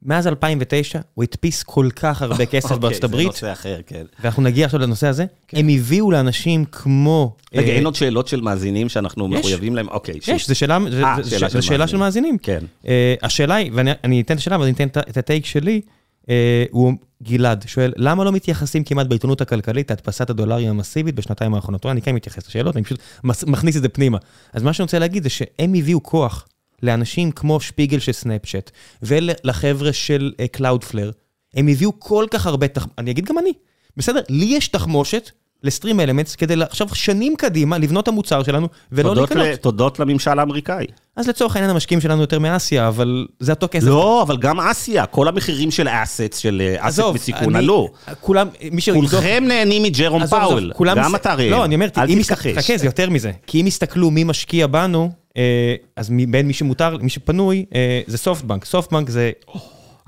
מאז 2009, הוא הדפיס כל כך הרבה כסף okay, אוקיי, בארצות הברית. אוקיי, זה נושא אחר, כן. ואנחנו נגיע עכשיו לנושא הזה. כן. הם הביאו לאנשים כמו... רגע, אה, אין עוד שאלות של מאזינים שאנחנו יש. מחויבים להם? אוקיי. יש, זו שאלה, 아, אה, זה, שאלה, של, שאלה של מאזינים. כן. אה, השאלה היא, ואני אתן את השאלה, ואני אתן את ה take שלי, אה, הוא גלעד, שואל, למה לא מתייחסים כמעט בעיתונות הכלכלית להדפסת הדולרים המסיבית בשנתיים האחרונות? אני כן מתייחס לשאלות, אני פשוט מכניס את זה פנימה. אז מה שאני רוצה להגיד זה שהם הביאו כוח. לאנשים כמו שפיגל של סנאפצ'אט, ולחבר'ה של Cloudflare, אה, הם הביאו כל כך הרבה, תח... אני אגיד גם אני, בסדר? לי יש תחמושת ל StreamElements כדי עכשיו שנים קדימה לבנות המוצר שלנו ולא לקנות. ל... תודות לממשל האמריקאי. אז לצורך העניין המשקיעים שלנו יותר מאסיה, אבל זה אותו כסף. לא, אבל גם אסיה, כל המחירים של assets, של asset בסיכון עלו. כולם, מי ש... כולכם נהנים מג'רום פאוול, גם אתה ראם. לא, אני אומר, אל תתכחש. חכה, זה יותר מזה. כי אם יסתכלו מי משקיע בנו, אה, אז בין מי שמותר, מי שפנוי, אה, זה סופטבנק. סופטבנק זה...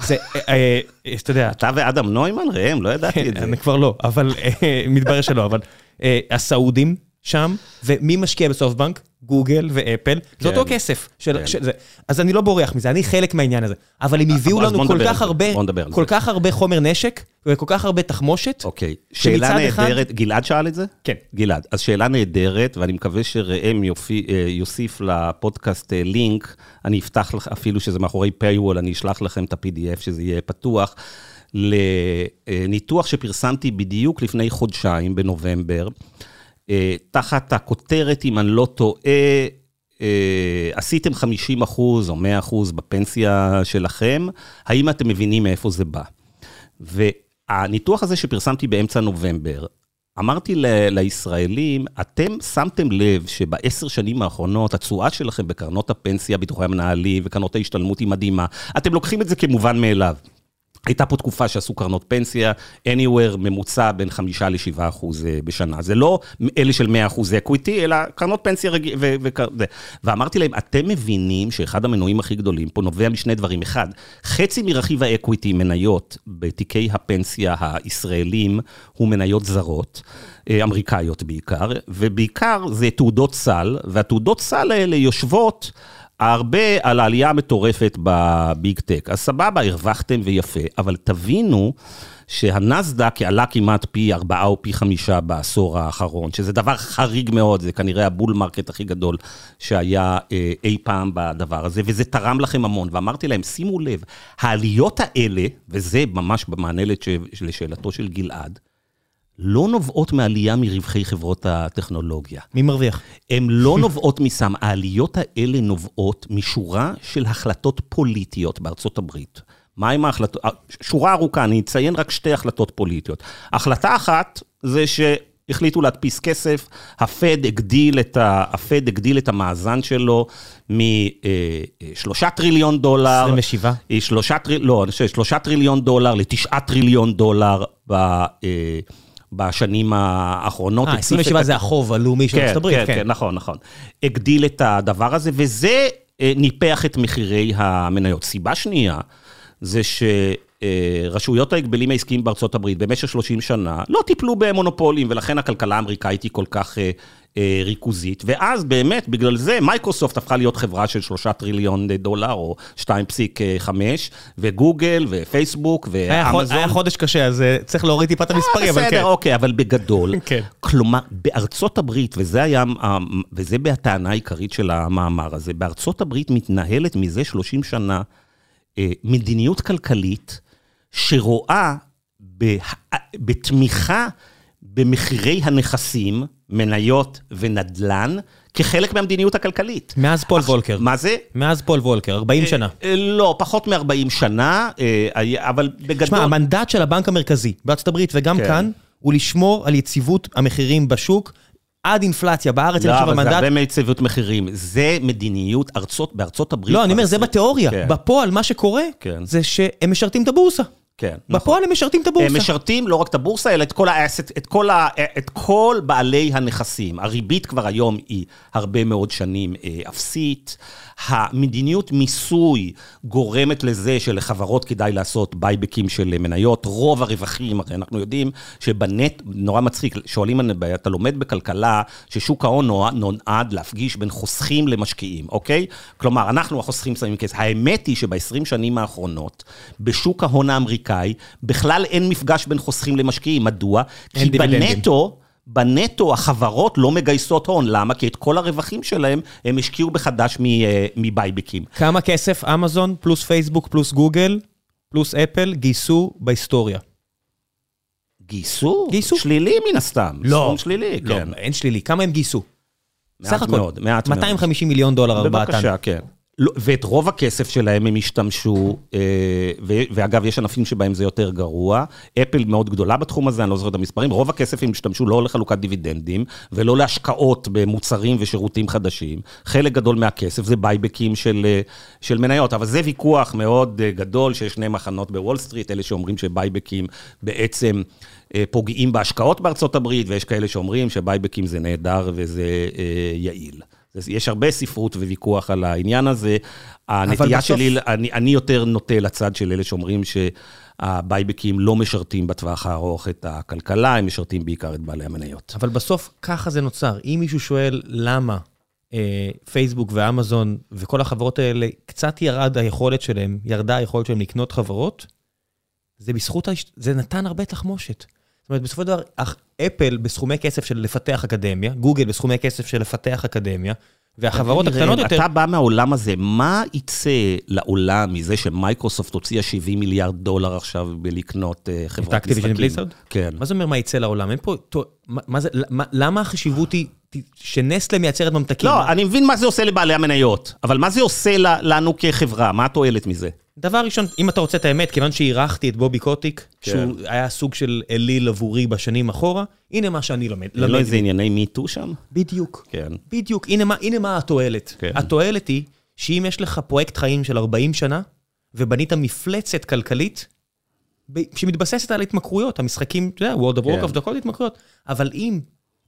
זה, אה, אתה יודע... אתה ואדם נוימן, ראם, לא ידעתי את זה. אני כבר לא, אבל מתברר שלא, אבל הסעודים שם, ומי משקיע בסופטבנק? גוגל ואפל, זה אותו כן, כסף. של, כן. של זה. אז אני לא בורח מזה, אני חלק מהעניין הזה. אבל הם הביאו לנו כל כך הרבה, כל כך הרבה חומר נשק, וכל כך הרבה תחמושת, אוקיי, שאלה נהדרת, אחד... גלעד שאל את זה? כן. גלעד, אז שאלה נהדרת, ואני מקווה שראם אה, יוסיף לפודקאסט אה, לינק, אני אפתח לך, אפילו שזה מאחורי paywall, אני אשלח לכם את ה-PDF, שזה יהיה פתוח, לניתוח שפרסמתי בדיוק לפני חודשיים, בנובמבר. אה, תחת הכותרת, אם אני לא טועה, אה, עשיתם 50 אחוז או 100 אחוז בפנסיה שלכם, האם אתם מבינים מאיפה זה בא? והניתוח הזה שפרסמתי באמצע נובמבר, אמרתי ל- לישראלים, אתם שמתם לב שבעשר שנים האחרונות, התשואה שלכם בקרנות הפנסיה, ביטוחי המנהלים וקרנות ההשתלמות היא מדהימה. אתם לוקחים את זה כמובן מאליו. הייתה פה תקופה שעשו קרנות פנסיה, anywhere ממוצע בין חמישה לשבעה אחוז אה, בשנה. זה לא אלה של מאה אחוז equity, אלא קרנות פנסיה רגיל... ו- ו- ואמרתי להם, אתם מבינים שאחד המנועים הכי גדולים פה נובע משני דברים. אחד, חצי מרכיב ה equity, מניות בתיקי הפנסיה הישראלים, הוא מניות זרות. אה, אמריקאיות בעיקר, ובעיקר זה תעודות סל, והתעודות סל האלה יושבות הרבה על העלייה המטורפת ב big tech. אז סבבה, הרווחתם ויפה, אבל תבינו שהנסדק עלה כמעט פי ארבעה או פי חמישה בעשור האחרון, שזה דבר חריג מאוד, זה כנראה ה bull market הכי גדול שהיה אה, אי פעם בדבר הזה, וזה תרם לכם המון. ואמרתי להם, שימו לב, העליות האלה, וזה ממש במענה לשאלתו של גלעד, לא נובעות מעלייה מרווחי חברות הטכנולוגיה. מי מרוויח? הן לא נובעות משם, העליות האלה נובעות משורה של החלטות פוליטיות בארצות הברית. מה עם ההחלטות? שורה ארוכה, אני אציין רק שתי החלטות פוליטיות. החלטה אחת זה שהחליטו להדפיס כסף, הפד הגדיל את, ה, הפד הגדיל את המאזן שלו משלושה טריליון דולר. 27? שלושה, לא, שלושה טריליון דולר לתשעה טריליון דולר ב... בשנים האחרונות. אה, 27 זה החוב הלאומי של כן, ארצות הברית, כן, כן, נכון, נכון. הגדיל את הדבר הזה, וזה אה, ניפח את מחירי המניות. סיבה שנייה, זה שרשויות ההגבלים העסקיים בארצות הברית במשך 30 שנה לא טיפלו במונופולים, ולכן הכלכלה האמריקאית היא כל כך אה, אה, ריכוזית. ואז באמת, בגלל זה, מייקרוסופט הפכה להיות חברה של 3 טריליון דולר, או 2.5, וגוגל, ופייסבוק, ואמזון. היה חודש קשה, אז אה, צריך להוריד טיפה את המספרים, אבל כן. בסדר, אוקיי, אבל בגדול, כן. כלומר, בארצות הברית, וזה היה, וזה הטענה העיקרית של המאמר הזה, בארצות הברית מתנהלת מזה 30 שנה אה, מדיניות כלכלית שרואה בתמיכה במחירי הנכסים, מניות ונדל"ן, כחלק מהמדיניות הכלכלית. מאז פול עכשיו, וולקר. מה זה? מאז פול וולקר, 40 שנה. אה, לא, פחות מ-40 שנה, אה, אבל בגדול... תשמע, המנדט של הבנק המרכזי בארצות הברית וגם כן. כאן, הוא לשמור על יציבות המחירים בשוק עד אינפלציה. בארץ, לא, אבל זה המנדט... הרבה מיציבות מחירים. זה מדיניות ארצות, בארצות הברית. לא, אני אומר, זה בתיאוריה. כן. בפועל, מה שקורה, כן. זה שהם משרתים את הבורסה. כן, נכון. בפועל הם משרתים את הם הבורסה. משרתים לא רק את הבורסה, אלא את כל, האסט, את, כל ה, את כל בעלי הנכסים. הריבית כבר היום היא הרבה מאוד שנים אה, אפסית. המדיניות מיסוי גורמת לזה שלחברות כדאי לעשות בייבקים של מניות. רוב הרווחים, הרי אנחנו יודעים שבנט, נורא מצחיק, שואלים, אתה לומד בכלכלה ששוק ההון נועד להפגיש בין חוסכים למשקיעים, אוקיי? כלומר, אנחנו החוסכים שמים כסף. האמת היא שב-20 שנים האחרונות, בשוק ההון האמריקאי, בכלל אין מפגש בין חוסכים למשקיעים. מדוע? כי. בנטו... בנטו החברות לא מגייסות הון, למה? כי את כל הרווחים שלהם הם השקיעו בחדש אה, מבייבקים. כמה כסף אמזון, פלוס פייסבוק, פלוס גוגל, פלוס אפל, גייסו בהיסטוריה? גייסו? גייסו. שלילי מן הסתם. סכום שלילי, לא, כן. אין שלילי. כמה הם גייסו? מעט סך הכל, מאוד, מעט מאוד. 250 מיליון דולר ארבעתן. בבקשה, כן. לא, ואת רוב הכסף שלהם הם השתמשו, אה, ואגב, יש ענפים שבהם זה יותר גרוע. אפל מאוד גדולה בתחום הזה, אני לא זוכר את המספרים. רוב הכסף הם השתמשו לא לחלוקת דיבידנדים, ולא להשקעות במוצרים ושירותים חדשים. חלק גדול מהכסף זה בייבקים של, אה, של מניות, אבל זה ויכוח מאוד אה, גדול, שיש שני מחנות בוול סטריט, אלה שאומרים ש buyback ים בעצם... פוגעים בהשקעות בארצות הברית, ויש כאלה שאומרים ש buyback ים זה נהדר וזה אה, יעיל. יש הרבה ספרות וויכוח על העניין הזה. הנטייה בסוף- שלי, אני, אני יותר נוטה לצד של אלה שאומרים שה buyback ים לא משרתים בטווח הארוך את הכלכלה, הם משרתים בעיקר את בעלי המניות. אבל בסוף ככה זה נוצר. אם מישהו שואל למה אה, פייסבוק ואמזון וכל החברות האלה, קצת ירד היכולת שלהם, ירדה היכולת שלהם לקנות חברות, זה בזכות. זה נתן הרבה תחמושת. אומרת, בסופו של דבר, אפל בסכומי כסף של לפתח אקדמיה, גוגל בסכומי כסף של לפתח אקדמיה, והחברות הקטנות יותר... אתה בא מהעולם הזה, מה יצא לעולם מזה שמייקרוסופט הוציאה 70 מיליארד דולר עכשיו בלקנות אה, Activision משחקים? Blizzard? כן. מה זה אומר מה יצא לעולם? אין פה... מה, זה, מה, למה החשיבות היא שנסטלה מייצרת ממתקים? לא, אני מבין מה זה עושה לבעלי המניות, אבל מה זה עושה לנו כחברה? מה התועלת מזה? דבר ראשון, אם אתה רוצה את האמת, כיוון שהערכתי את בובי קוטיק, כן. שהוא היה סוג של אליל עבורי בשנים אחורה, הנה מה שאני לומד. למד איזה ענייני מיטו שם? בדיוק. כן. בדיוק, הנה מה, הנה מה התועלת. כן. התועלת היא שאם יש לך פרויקט חיים של 40 שנה, ובנית מפלצת כלכלית, שמתבססת על התמכרויות, המשחקים, אתה יודע, World of כן. Warcraft, הכל התמכרויות, אבל אם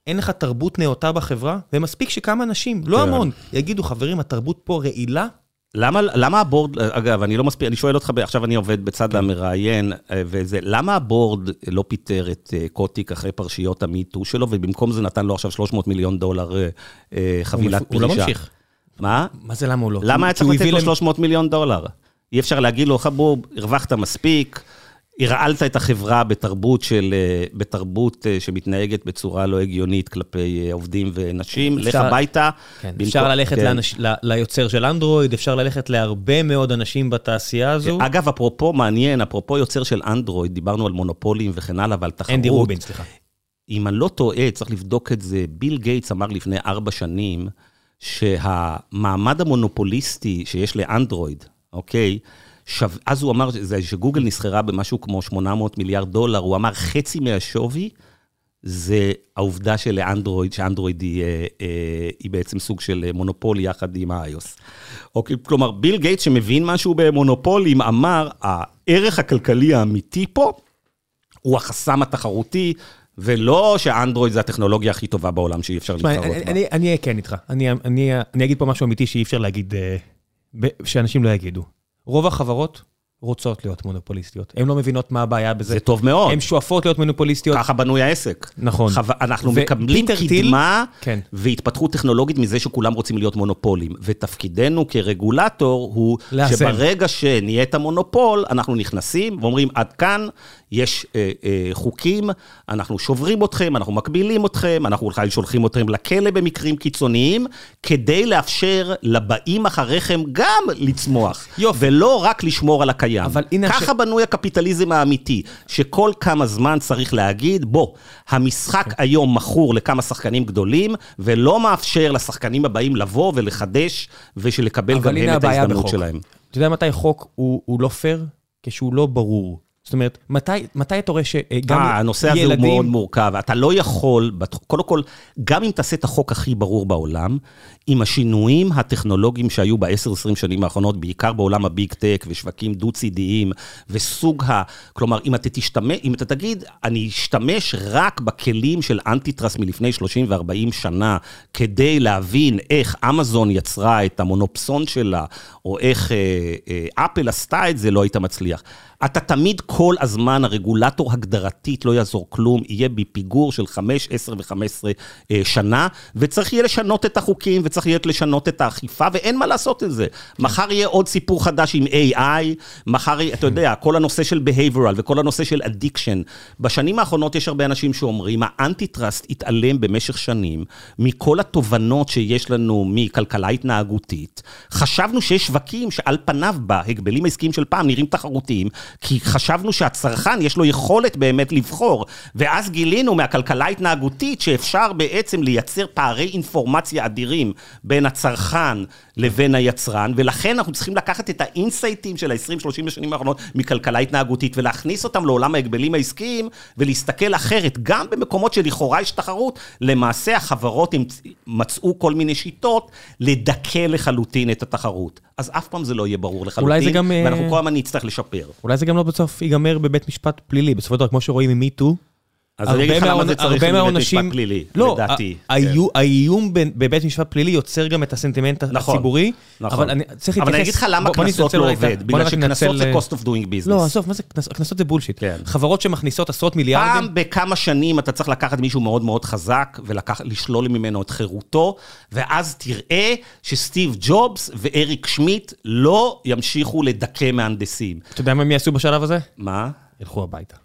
אין לך תרבות נאותה בחברה, ומספיק שכמה אנשים, לא כן. המון, יגידו, חברים, התרבות פה רעילה, למה, למה הבורד, אגב, אני לא מספיק, אני שואל אותך, עכשיו אני עובד בצד המראיין, אה, וזה, למה הבורד לא פיטר את אה, קוטיק אחרי פרשיות המיטו שלו, ובמקום זה נתן לו עכשיו 300 מיליון דולר אה, חבילת הוא פרישה? לא ממשיך. מה? מה זה למה הוא לא? למה היה צריך הוא לתת לו להם- 300 מיליון דולר? אי אפשר להגיד לו, חבוב, הרווחת מספיק, הרעלת את החברה בתרבות של, אה, בתרבות אה, שמתנהגת בצורה לא הגיונית כלפי אה, עובדים ונשים, לך אפשר- הביתה. כן, במקום- אפשר ללכת כן. לאנש... ל... ליוצר של אנדרואיד, אפשר ללכת להרבה מאוד אנשים בתעשייה הזו. אגב, אפרופו מעניין, אפרופו יוצר של אנדרואיד, דיברנו על מונופולים וכן הלאה ועל תחרות. אנדי רובין, סליחה. אם אני לא טועה, צריך לבדוק את זה, ביל גייטס אמר לפני ארבע שנים, שהמעמד המונופוליסטי שיש לאנדרואיד, אוקיי? שו... אז הוא אמר שזה- שגוגל נסחרה במשהו כמו 800 מיליארד דולר, הוא אמר חצי מהשווי זה העובדה שלאנדרואיד, שאנדרואיד היא, אה, אה, היא בעצם סוג של אה, מונופול יחד עם ה-iOS. אוקיי, כלומר, ביל גייטס שמבין משהו במונופולים, אמר, הערך הכלכלי האמיתי פה הוא החסם התחרותי, ולא שאנדרואיד זה הטכנולוגיה הכי טובה בעולם שאי אפשר להתחרות בה. אני אהיה כן איתך. אני- אני אני אגיד פה משהו אמיתי שאי אפשר להגיד, אה, שאנשים לא יגידו. רוב החברות רוצות להיות מונופוליסטיות. הן לא מבינות מה הבעיה בזה. זה טוב מאוד, הן שואפות להיות מונופוליסטיות. ככה בנוי העסק. נכון. חו- אנחנו ו- מקבלים קדמה כן. והתפתחות טכנולוגית מזה שכולם רוצים להיות מונופולים. ותפקידנו כרגולטור הוא לאזן. שברגע שנהיית מונופול, אנחנו נכנסים ואומרים, עד כאן יש אה, אה, חוקים, אנחנו שוברים אתכם, אנחנו מגבילים אתכם, אנחנו אולי שולחים אתכם לכלא במקרים קיצוניים, כדי לאפשר לבאים אחריכם גם לצמוח. יופי. ולא רק לשמור על הקיים. אבל הנה ככה הש- בנוי הקפיטליזם האמיתי, שכל כמה זמן צריך להגיד, בוא, המשחק כן. היום מכור לכמה שחקנים גדולים, ולא מאפשר לשחקנים הבאים לבוא ולחדש, ושלקבל גם הם את ההזדמנות בחוק. שלהם. אתה יודע מתי חוק הוא הוא לא פייר? כשהוא לא ברור. זאת אומרת, מתי מתי אתה רואה שגם אה, הנושא הזה הוא מאוד מורכב. אתה לא יכול, קודם כל, גם אם תעשה את החוק הכי ברור בעולם, עם השינויים הטכנולוגיים שהיו ב-10-20 שנים האחרונות, בעיקר בעולם ה big tech ושווקים דו-צידיים, וסוג ה... כלומר, אם אתה תשתמש, אם אתה תגיד, אני אשתמש רק בכלים של antitrust מלפני 30 ו-40 שנה, כדי להבין איך אמזון יצרה את המונופסון שלה, או איך אה, אה, אפל עשתה את זה, לא היית מצליח. אתה תמיד כל הזמן, הרגולטור הגדרתית, לא יעזור כלום, יהיה בפיגור של 5, 10 ו-15 שנה, וצריך יהיה לשנות את החוקים, וצריך יהיה לשנות את האכיפה, ואין מה לעשות עם זה. מחר יהיה עוד סיפור חדש עם AI, מחר, אתה יודע, כל הנושא של behavioral וכל הנושא של addiction. בשנים האחרונות יש הרבה אנשים שאומרים, האנטי-טראסט התעלם במשך שנים מכל התובנות שיש לנו מכלכלה התנהגותית. חשבנו שיש שווקים שעל פניו בהגבלים העסקיים של פעם נראים תחרותיים, כי חשבנו שהצרכן יש לו יכולת באמת לבחור, ואז גילינו מהכלכלה ההתנהגותית שאפשר בעצם לייצר פערי אינפורמציה אדירים בין הצרכן לבין היצרן, ולכן אנחנו צריכים לקחת את האינסייטים של ה-20-30 השנים האחרונות מכלכלה התנהגותית ולהכניס אותם לעולם ההגבלים העסקיים ולהסתכל אחרת, גם במקומות שלכאורה יש תחרות, למעשה החברות מצאו כל מיני שיטות לדכא לחלוטין את התחרות. אז אף פעם זה לא יהיה ברור לחלוטין, גם, אה, ואנחנו כל הזמן נצטרך לשפר. אולי זה גם לא בסוף ייגמר בבית משפט פלילי. בסופו של דבר, כמו שרואים עם מיטו, אז אני אגיד לך למה זה צריך להיות בית משפט פלילי, לא, לדעתי. ה- האיו- האיום בבית משפט פלילי יוצר גם את הסנטימנט נכון, הציבורי, נכון. אבל אני צריך להתייחס... אבל אני אגיד לך למה קנסות לא עובד, בגלל שקנסות זה cost of doing business. לא, עזוב, מה זה קנס- קנסות זה בולשיט. כן. חברות שמכניסות עשרות מיליארדים, פעם בכמה שנים אתה צריך לקחת מישהו מאוד מאוד חזק ולשלול ממנו את חירותו, ואז תראה שסטיב ג'ובס ואריק שמיט לא ימשיכו לדכא מהנדסים. אתה יודע מה הם יעשו בשלב הזה? מה? ילכו הביתה.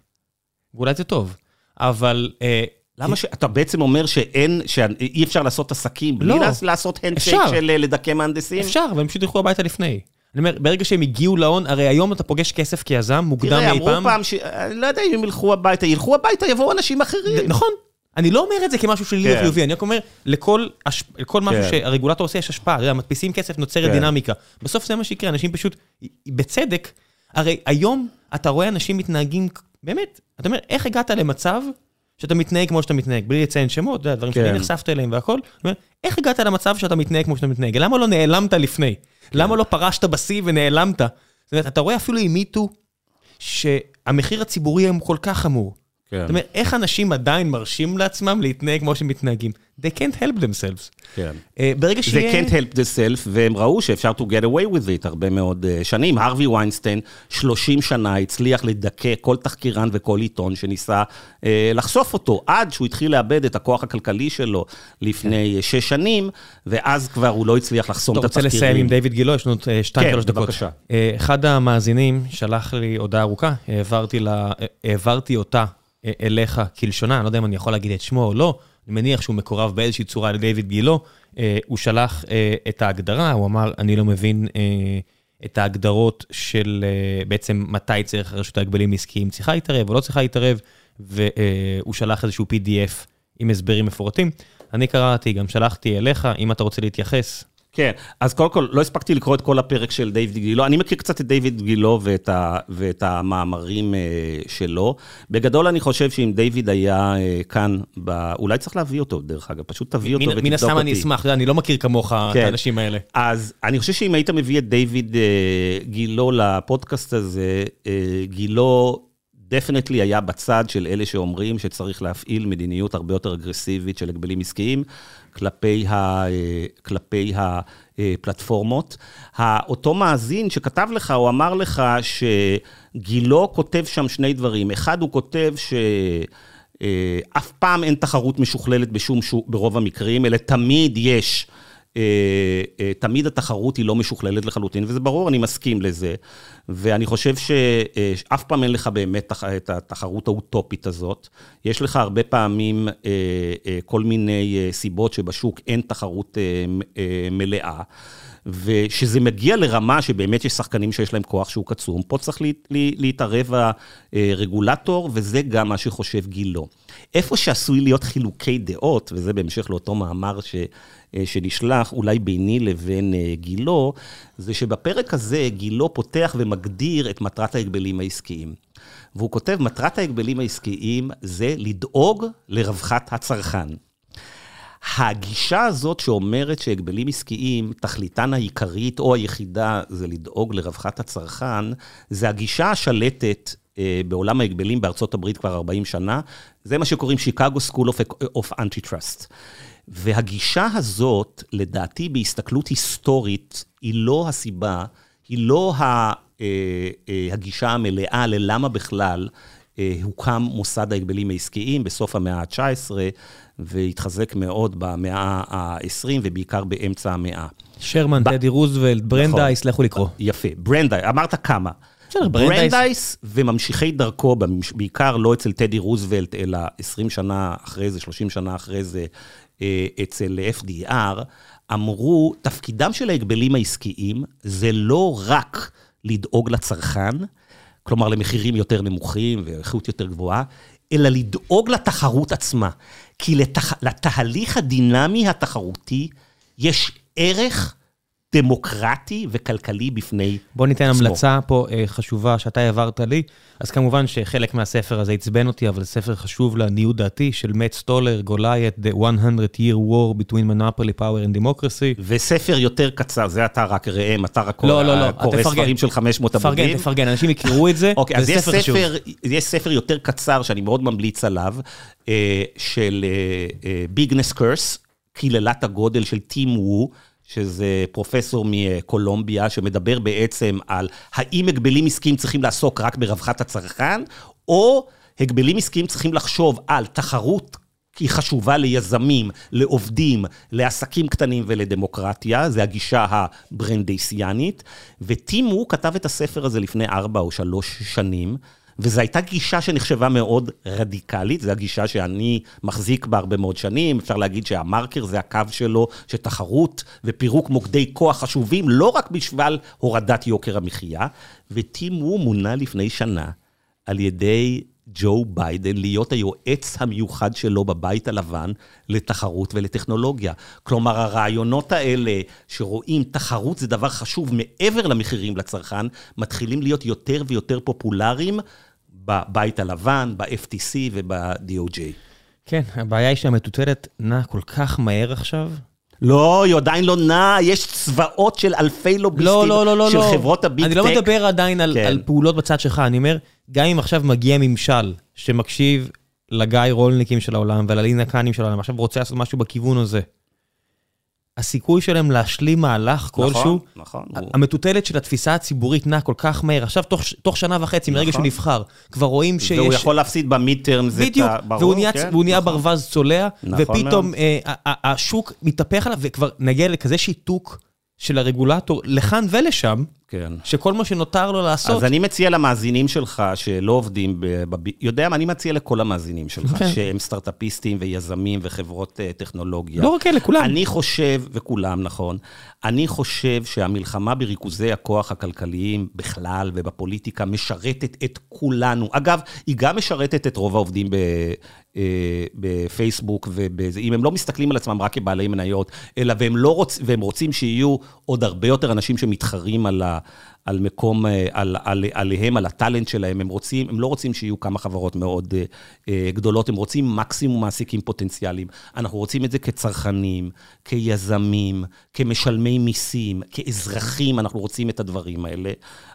ואולי זה טוב, אבל... אה, למה ש... אתה בעצם אומר שאין, שאי אפשר לעשות עסקים בלי לא. לעש- לעשות הנדשייק. של אה, לדכא מהנדסים? אפשר, והם פשוט ילכו הביתה לפני. אני אומר, ברגע שהם הגיעו להון, הרי היום אתה פוגש כסף כיזם, מוקדם תראה, מאי אמרו פעם. פעם ש... אני לא יודע אם הם ילכו הביתה, ילכו הביתה, יבואו אנשים אחרים. נכון. אני לא אומר את זה כמשהו שלילי או כן. חיובי, אני רק אומר, לכל הש- לכל משהו כן. שהרגולטור עושה יש השפעה, אתה יודע, מדפיסים כסף, נוצרת כן. דינמיקה. בסוף זה מה שיקרה, אנשים פשוט, בצדק, הרי היום אתה רואה אנשים מתנהגים, באמת, אתה אומר, איך הגעת למצב שאתה מתנהג כמו שאתה מתנהג, בלי לציין שמות, אתה יודע, דברים שאני כן. נחשפת אליהם והכל, אומר, איך הגעת למצב שאתה מתנהג כמו שאתה מתנהג? למה לא נעלמת לפני? למה לא פרשת בשיא ונעלמת? זאת אומרת, אתה רואה אפילו עם מיטו, שהמחיר הציבורי היום כל כך חמור. כן. זאת אומרת, איך אנשים עדיין מרשים לעצמם להתנהג כמו שהם מתנהגים? They can't help themselves. כן. אה, ברגע זה שיהיה... can't help the self, והם ראו שאפשר to get away with it הרבה מאוד אה, שנים. הרווי ויינסטיין, 30 שנה הצליח לדכא כל תחקירן וכל עיתון שניסה אה, לחשוף אותו, עד שהוא התחיל לאבד את הכוח הכלכלי שלו לפני אה, שש שנים, ואז כבר הוא לא הצליח לחסום אתה את רוצה התחקירים. לסיים עם דיוויד גילו? יש לנו עוד, שתיים, כן, שלוש דקות. בבקשה. אה, אחד המאזינים שלח לי הודעה ארוכה, העברתי לה- העברתי אותה אליך כלשונה, אני לא יודע אם אני יכול להגיד את שמו או לא, אני מניח שהוא מקורב באיזושהי צורה לדיוויד גילו. אה, הוא שלח אה, את ההגדרה, הוא אמר, אני לא מבין אה, את ההגדרות של אה, בעצם מתי צריך רשות ההגבלים עסקיים צריכה להתערב או לא צריכה להתערב, והוא שלח איזשהו PDF עם הסברים מפורטים. אני קראתי, גם שלחתי אליך, אם אתה רוצה להתייחס. כן, אז קודם כל, לא הספקתי לקרוא את כל הפרק של דיוויד גילו. אני מכיר קצת את דיוויד גילו ואת, ה, ואת המאמרים אה, שלו. בגדול, אני חושב שאם דיוויד היה אה, כאן, ב... אולי צריך להביא אותו, דרך אגב, פשוט תביא אותו מן- ותבדוק מן אותי. הסתם אני אשמח, אני לא מכיר כמוך את כן. האנשים האלה. אז אני חושב שאם היית מביא את דיוויד אה, גילו לפודקאסט הזה, אה, גילו דפנטלי היה בצד של אלה שאומרים שצריך להפעיל מדיניות הרבה יותר אגרסיבית של הגבלים עסקיים כלפי, ה, כלפי הפלטפורמות. אותו מאזין שכתב לך, הוא אמר לך שגילו כותב שם שני דברים. אחד, הוא כותב ש... אף פעם אין תחרות משוכללת בשום שוק, ברוב המקרים, אלא תמיד יש אה, אה, תמיד התחרות היא לא משוכללת לחלוטין, וזה ברור, אני מסכים לזה. ואני חושב שאף פעם אין לך באמת את התחרות האוטופית הזאת. יש לך הרבה פעמים אה, כל מיני סיבות שבשוק אין תחרות מלאה. ושזה מגיע לרמה שבאמת יש שחקנים שיש להם כוח שוק עצום, פה צריך להתערב הרגולטור, וזה גם מה שחושב גילו. איפה שעשוי להיות חילוקי דעות, וזה בהמשך לאותו מאמר ש... אה, שנשלח אולי ביני לבין אה, גילו, זה שבפרק הזה גילו פותח ומגדיר את מטרת ההגבלים העסקיים. והוא כותב, מטרת ההגבלים העסקיים זה לדאוג לרווחת הצרכן. הגישה הזאת שאומרת שהגבלים עסקיים, תכליתן העיקרית או היחידה זה לדאוג לרווחת הצרכן, זה הגישה השלטת אה, בעולם ההגבלים בארצות הברית כבר 40 שנה, זה מה שקוראים Chicago School of Antitrust. והגישה הזאת, לדעתי, בהסתכלות היסטורית, היא לא הסיבה, היא לא אה, אה, הגישה המלאה ללמה בכלל אה, הוקם מוסד ההגבלים העסקיים בסוף המאה ה-19, והתחזק מאוד במאה ה-20, ובעיקר באמצע המאה. שרמן, טדי רוזוולט, ברנדייס, נכון. לכו לקרוא. יפה, ברנדייס, אמרת כמה. ברנדייס וממשיכי דרכו, בעיקר לא אצל טדי רוזוולט, אלא 20 שנה אחרי זה, 30 שנה אחרי זה, אצל FDR, אמרו, תפקידם של ההגבלים העסקיים זה לא רק לדאוג לצרכן, כלומר למחירים יותר נמוכים ואיכות יותר גבוהה, אלא לדאוג לתחרות עצמה. כי לתח... לתהליך הדינמי התחרותי יש ערך דמוקרטי וכלכלי בפני עצמו. בוא ניתן המלצה פה אה, חשובה שאתה העברת לי. אז כמובן שחלק מהספר הזה עצבן אותי, אבל ספר חשוב לעניות דעתי, של מאט סטולר, Goliath, The 100 Year War Between Monopoly Power and Democracy. וספר יותר קצר, זה אתה רק ראם, אתה רק לא, לא, לא, קורא ספרים של 500 עמודים. תפרגן, תפרגן, אנשים יכירו את זה, אוקיי, אז יש ספר, יש ספר יותר קצר שאני מאוד ממליץ עליו, אה, של ביגנס קרס, קללת הגודל של טים וו. שזה פרופסור מקולומביה, שמדבר בעצם על האם הגבלים עסקיים צריכים לעסוק רק ברווחת הצרכן, או הגבלים עסקיים צריכים לחשוב על תחרות היא חשובה ליזמים, לעובדים, לעסקים קטנים ולדמוקרטיה, זה הגישה הברנדייסיאנית. וטימו כתב את הספר הזה לפני ארבע או שלוש שנים. וזו הייתה גישה שנחשבה מאוד רדיקלית, זו הגישה שאני מחזיק בה הרבה מאוד שנים, אפשר להגיד שהמרקר זה הקו שלו, שתחרות ופירוק מוקדי כוח חשובים, לא רק בשביל הורדת יוקר המחיה, וטים wu מונה לפני שנה על ידי ג'ו ביידן להיות היועץ המיוחד שלו בבית הלבן לתחרות ולטכנולוגיה. כלומר, הרעיונות האלה שרואים תחרות זה דבר חשוב מעבר למחירים לצרכן, מתחילים להיות יותר ויותר פופולריים בבית הלבן, ב-FTC וב-DOJ. כן, הבעיה היא שהמטוטלת נעה כל כך מהר עכשיו. לא, היא עדיין לא נעה, יש צבאות של אלפי לוביסטים לא, לא, לא, לא, של לא. חברות הביג טק. אני לא מדבר עדיין על, כן. על פעולות בצד שלך, אני אומר, גם אם עכשיו מגיע ממשל שמקשיב לגיא רולניקים של העולם וללינה קאנים של העולם, עכשיו רוצה לעשות משהו בכיוון הזה, הסיכוי שלהם להשלים מהלך נכון, כלשהו, נכון. המטוטלת של התפיסה הציבורית נעה כל כך מהר. עכשיו, תוך, תוך שנה וחצי, נכון. מרגע שהוא נבחר, כבר רואים שיש... והוא יכול להפסיד במיטרם, זה בדיוק, ברור, והוא נהיה, כן, והוא נהיה נכון. ברווז צולע, נכון ופתאום אה, השוק מתהפך עליו, וכבר נגיע לכזה שיתוק של הרגולטור לכאן ולשם, כן. שכל מה שנותר לו לעשות... אז אני מציע למאזינים שלך שלא עובדים, בב... יודע מה, אני מציע לכל המאזינים שלך, כן. שהם סטארט-אפיסטים ויזמים וחברות uh, טכנולוגיה. לא רק אלה, כולם. אני חושב, וכולם, נכון, אני חושב שהמלחמה בריכוזי הכוח הכלכליים בכלל ובפוליטיקה משרתת את כולנו. אגב, היא גם משרתת את רוב העובדים ב... אה, בפייסבוק, ואם הם לא מסתכלים על עצמם רק כבעלי מניות, אלא והם, לא רוצ, והם רוצים שיהיו עוד הרבה יותר אנשים שמתחרים על, ה, על מקום, אה, על, על, עליהם, על הטאלנט שלהם, הם רוצים, הם לא רוצים שיהיו כמה חברות מאוד uh, גדולות, הם רוצים מקסימום מעסיקים פוטנציאליים. אנחנו רוצים את זה כצרכנים, כיזמים, כמשלמי מיסים, כאזרחים, אנחנו רוצים את הדברים האלה.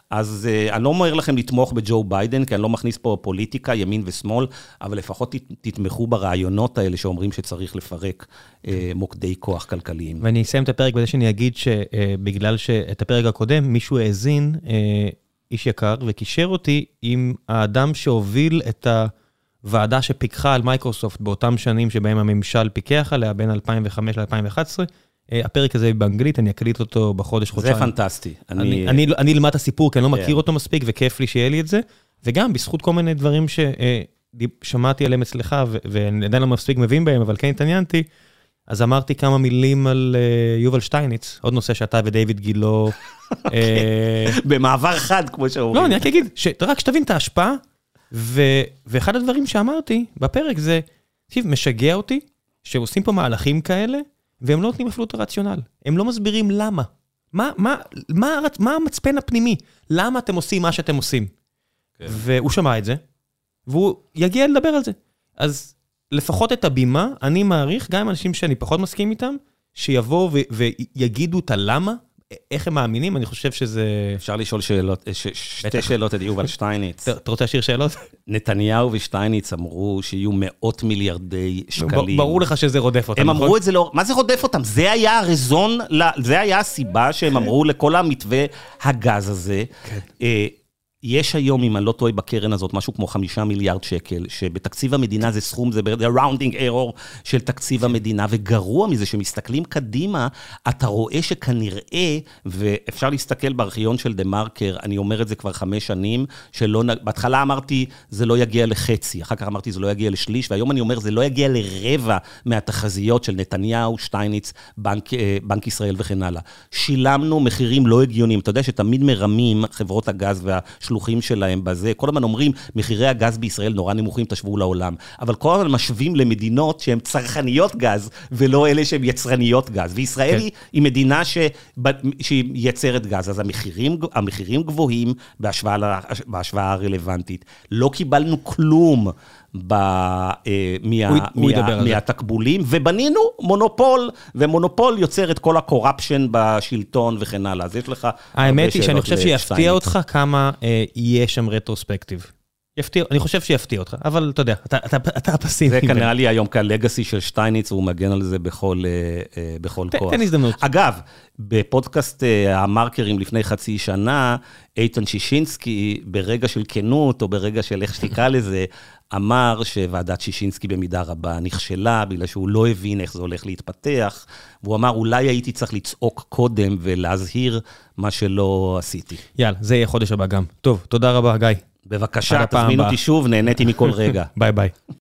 אז uh, אני לא אומר לכם לתמוך בג'ו ביידן, כי אני לא מכניס פה פוליטיקה, ימין ושמאל, אבל לפחות ת, תתמכו ברעיונות האלה שאומרים שצריך לפרק אה, מוקדי כוח כלכליים. ואני אסיים את הפרק בזה שאני אגיד שבגלל אה, שאת הפרק הקודם מישהו האזין, איש יקר, וקישר אותי עם האדם שהוביל את הוועדה שפיקחה על מייקרוסופט באותם שנים שבהם הממשל פיקח עליה, בין 2005 ל-2011. אה, הפרק הזה באנגלית, אני אקליט אותו בחודש, חודשיים. זה פנטסטי. אני, אני, אלמד את הסיפור, כי אני לא yeah. מכיר אותו מספיק, וכיף לי שיהיה לי את זה. וגם בזכות כל מיני דברים ששמעתי עליהם אצלך, ואני עדיין לא מספיק מבין בהם, אבל כן התעניינתי, אז אמרתי כמה מילים על uh, יובל שטייניץ, עוד נושא שאתה ודייוויד גילו... אוקיי. אה, במעבר חד, כמו שאומרים. לא, אני רק אגיד, רק שתבין את ההשפעה, ואחד הדברים שאמרתי בפרק זה, תקשיב, משגע אותי שעושים פה מהלכים כאלה, והם לא נותנים אפילו את הרציונל. הם לא מסבירים למה. מה, מה, מה, מה המצפן הפנימי? למה אתם עושים מה שאתם עושים? כן. והוא שמע את זה, והוא יגיע לדבר על זה. אז לפחות את הבימה, אני מעריך, גם עם אנשים שאני פחות מסכים איתם, שיבואו ויגידו את הלמה, איך הם מאמינים, אני חושב שזה... אפשר לשאול שאלות, ש, שתי שאלות את יובל שטייניץ. אתה רוצה להשאיר שאלות? נתניהו ושטייניץ אמרו שיהיו מאות מיליארדי שקלים. ברור לך שזה רודף אותם, הם נכון? אמרו את זה לא... מה זה רודף אותם? זה היה הרזון, זה היה הסיבה שהם אמרו לכל המתווה הגז הזה. כן. יש היום, אם אני לא טועה, בקרן הזאת משהו כמו חמישה מיליארד שקל, שבתקציב המדינה זה סכום, זה ה-rounding error של תקציב המדינה, וגרוע מזה, שמסתכלים קדימה, אתה רואה שכנראה, ואפשר להסתכל בארכיון של דה מרקר, אני אומר את זה כבר חמש שנים, שלא, בהתחלה אמרתי, זה לא יגיע לחצי, אחר כך אמרתי, זה לא יגיע לשליש, והיום אני אומר, זה לא יגיע לרבע מהתחזיות של נתניהו, שטייניץ, בנק, אה, בנק ישראל וכן הלאה. שילמנו מחירים לא הגיוניים. אתה יודע שתמיד מרמים חברות הגז וה... השלוחים שלהם בזה. כל הזמן אומרים, מחירי הגז בישראל נורא נמוכים, תשוו לעולם. אבל כל הזמן משווים למדינות שהן צרכניות גז, ולא אלה שהן יצרניות גז. וישראל כן. היא, היא מדינה ש... שיצרת גז, אז המחירים, המחירים גבוהים בהשוואה, בהשוואה הרלוונטית. לא קיבלנו כלום. ב, אה, מה, הוא, מה, הוא מהתקבולים, ובנינו מונופול, ומונופול יוצר את כל הקורפשן בשלטון וכן הלאה. אז יש לך... האמת היא שאני חושב שיפתיע אותך כמה אה, יהיה שם רטרוספקטיב. יפתיע, אני חושב שיפתיע אותך, אבל אתה יודע, אתה, אתה, אתה הפסימי. זה כנראה לי היום כלגאסי של שטייניץ, והוא מגן על זה בכל, אה, אה, בכל ת, כוח. תן הזדמנות. אגב, בפודקאסט אה, המרקרים לפני חצי שנה, איתן שישינסקי, ברגע של כנות, או ברגע של איך שתקרא לזה, אמר שוועדת שישינסקי במידה רבה נכשלה, בגלל שהוא לא הבין איך זה הולך להתפתח, והוא אמר, אולי הייתי צריך לצעוק קודם ולהזהיר מה שלא עשיתי. יאללה, זה יהיה חודש הבא גם. טוב, תודה רבה, גיא. בבקשה, תזמין אותי שוב, נהניתי מכל רגע. ביי ביי.